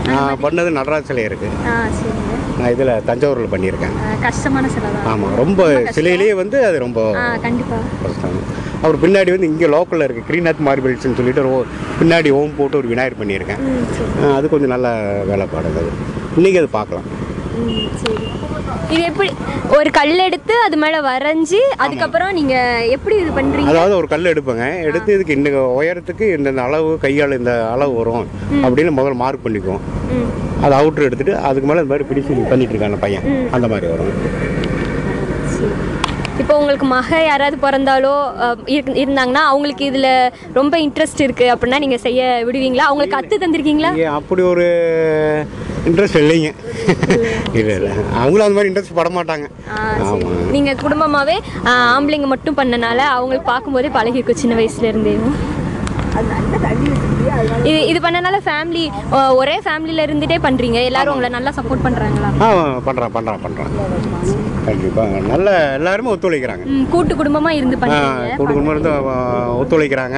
நான் பண்ணது நடராஜ சிலை சரிங்க நான் இதில் தஞ்சாவூரில் பண்ணியிருக்கேன். கஷ்டமான சிலை ஆமாம் ரொம்ப சிலையிலேயே வந்து அது ரொம்ப ஆ கண்டிப்பா. கஷ்டம். அப்புறம் பின்னாடி வந்து இங்கே லோக்கலில் இருக்குது கிரீநாத் மார்பிள்ஸ்னு சொல்லிட்டு ஒரு பின்னாடி ஓம் போட்டு ஒரு விநாயகர் பண்ணியிருக்கேன். அது கொஞ்சம் நல்ல வேலைப்பாடு அது இன்றைக்கி அது பார்க்கலாம். சரி இது எப்படி ஒரு கல் எடுத்து அது மேல வரைஞ்சி அதுக்கப்புறம் நீங்க எப்படி இது பண்றீங்க? அதாவது ஒரு கல் எடுப்பேங்க. எடுத்து இதுக்கு இந்த உயரத்துக்கு இந்த அளவு கையால் இந்த அளவு வரும். அப்படின்னு முதல்ல மார்க் பண்ணிக்குவோம். அதை அவுட்ரு எடுத்துட்டு அதுக்கு மேலே இந்த மாதிரி பிடிச்சி பண்ணிட்டு இருக்காங்க பையன். அந்த மாதிரி வரும். இப்போ உங்களுக்கு மக யாராவது பிறந்தாலோ இருந்தாங்கன்னா அவங்களுக்கு இதுல ரொம்ப இன்ட்ரெஸ்ட் இருக்கு அப்படின்னா நீங்க செய்ய விடுவீங்களா? அவங்களுக்கு கத்து தந்திருக்கீங்களா? அப்படி ஒரு இன்ட்ரெஸ்ட் இல்லைங்க. இல்லை இல்லை. அவங்களும் அந்த மாதிரி இன்ட்ரெஸ்ட் பட மாட்டாங்க. ஆ, சரி. ஆமாம் நீங்க குடும்பமாவே ஆஹ், ஆம்பளைங்க மட்டும் பண்ணனால அவங்களுக்கு பார்க்கும்போதே பழகிருக்கும் சின்ன வயசுல இருந்தே. இது இது பண்ணனால ஃபேமிலி ஒரே ஃபேமிலில இருந்துட்டே பண்றீங்க. எல்லாரும் உங்களை நல்லா சப்போர்ட் பண்றாங்களா? ஆ பண்ணுறான் பண்ணுறான் பண்ணுறான் கண்டிப்பாக நல்ல எல்லாருமே ஒத்துழைக்கிறாங்க. ம், கூட்டு குடும்பமா இருந்து பண்றீங்க குடும்பம் இருந்து ஒத்துழைக்கிறாங்க.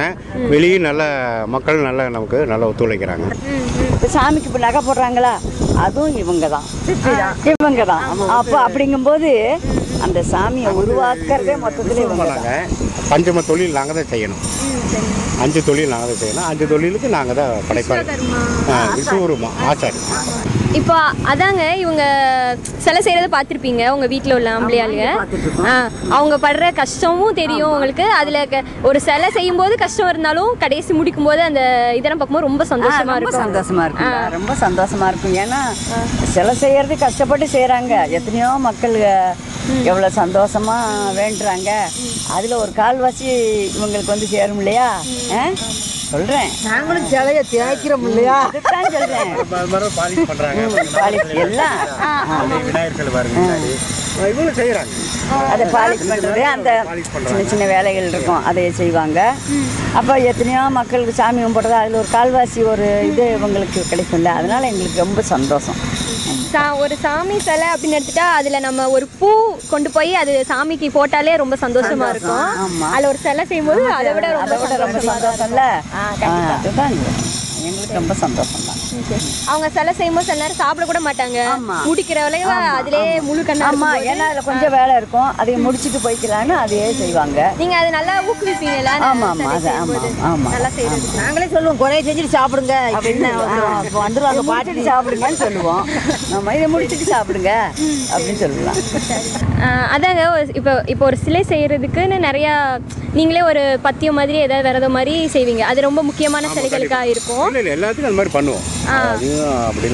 வெளியே நல்ல மக்கள் நல்ல நமக்கு நல்லா ஒத்துழைக்கிறாங்க. இப்போ சாமிக்கு இப்போ நகை போடுறாங்களா? அதுவும் இவங்க தான் இவங்க தான் அப்போ அப்படிங்கும்போது அந்த சாமியை உருவாக்குறதே மொத்தத்தில் இவங்க தான் நாங்கள் பஞ்சம தொழில் நாங்கள் தான் செய்யணும். அஞ்சு தொழில் நாங்கள் தான் செய்யணும். அஞ்சு தொழிலுக்கு நாங்கள் தான் படைப்பாளர் ஆ, விஸ்வரூபம் ஆச்சாரி. இப்போ அதாங்க இவங்க சிலை செய்யறத பார்த்துருப்பீங்க உங்க வீட்டில் உள்ள ஆம்பளையாளுங்க அவங்க படுற கஷ்டமும் தெரியும் உங்களுக்கு. அதுல க- ஒரு சிலை செய்யும் போது கஷ்டம் இருந்தாலும் கடைசி முடிக்கும் போது அந்த இதெல்லாம் பார்க்கும்போது ரொம்ப சந்தோஷமா இருக்கும். சந்தோஷமா இருக்கும். ரொம்ப சந்தோஷமா இருக்கும். ஏன்னா சிலை செய்யறது கஷ்டப்பட்டு செய்கிறாங்க எத்தனையோ மக்கள் எவ்வளோ சந்தோஷமா வேண்டுறாங்க. அதில் ஒரு கால்வாசி இவங்களுக்கு வந்து சேரும் இல்லையா? ஆ? சொல்றேன். நாங்களும் சிலையை தேய்க்கிறோம் இல்லையா? அதுதான் சொல்றேன். பாலிஷ் பண்ணுறாங்க பாலிஷ் எல்லாம். விநாயகர் பாருங்க முன்னாடி. இவங்களும் செய்கிறாங்க அதை பாலிஷ் பண்ணுறது அந்த சின்ன சின்ன வேலைகள் இருக்கும் அதை செய்வாங்க. அப்போ எத்தனையோ மக்களுக்கு சாமி கும்பிட்றது அதில் ஒரு கால்வாசி ஒரு இது இவங்களுக்கு கிடைக்கும்ல. அதனால எங்களுக்கு ரொம்ப சந்தோஷம். சா- ஒரு சாமி சிலை அப்படின்னு எடுத்துட்டா அதுல நம்ம ஒரு பூ கொண்டு போய் அது சாமிக்கு போட்டாலே ரொம்ப சந்தோஷமா இருக்கும். ஆமா. அதுல ஒரு சிலை செய்யும்போது அதை விட அதை ரொம்ப விட ரொம்ப சந்தோஷம்ல. ஆ, அதுதான் எங்களுக்கு ரொம்ப சந்தோஷம். அவங்க சிலை செய்யும்போது சில நேரம் சாப்பிட கூட மாட்டாங்க. முடிக்கிற வரையும் அதிலே முழு கண்ணா ஆமா. ஏன்னா அதில் கொஞ்சம் வேலை இருக்கும். அதை முடிச்சுட்டு போய்க்கலான்னு அதையே செய்வாங்க. நீங்க அது நல்லா ஊக்குவிப்பீங்களா ஆமா ஆமா. அது ஆமா ஆமா நல்லா செய்யறது நாங்களே சொல்லுவோம் குறைய செஞ்சுட்டு சாப்பிடுங்க. அப்படின்னு இப்போ வந்துருவாங்க பாட்டி. முடிச்சுட்டு சாப்பிடுங்கன்னு சொல்லுவோம். நம்ம இதை முடிச்சுட்டு சாப்பிடுங்க. அப்படின்னு சொல்லலாம் அதாங்க இப்போ இப்போ ஒரு சிலை செய்யறதுக்குன்னு நிறையா நீங்களே ஒரு பத்தியம் மாதிரி ஏதாவது விரதம் மாதிரி செய்வீங்க. அது ரொம்ப முக்கியமான சிலைகளுக்காக இருக்கும்? எல்லாத்துக்கும் அந்த மாதிரி பண்ணுவோம்.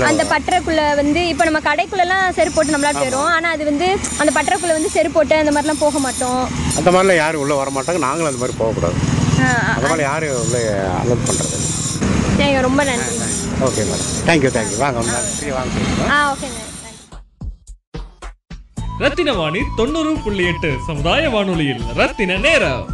அந்த பட்டறைக்குள்ள வந்து இப்போ நம்ம கடைக்குள்ளெல்லாம் செருப்பு போட்டு நம்மளால போயிடும் ஆனால் அது வந்து அந்த பட்டறைக்குள்ள வந்து செருப்பு போட்டு அந்த மாதிரிலாம் போக மாட்டோம். அந்த மாதிரிலாம் யாரும் உள்ளே வர மாட்டாங்க. நாங்களும் அந்த மாதிரி போகக்கூடாது. அந்த மாதிரி யாரும் உள்ளே அலோட் பண்ணுறது சரிங்க ரொம்ப நன்றி. ஓகே மேடம் தேங்க்யூ தேங்க்யூ வாங்க வாங்க. ஆ. ஓகேங்க ரத்தின வாணி தொண்ணூறு புள்ளி எட்டு சமுதாய வானொலியில் ரத்தின நேரம்.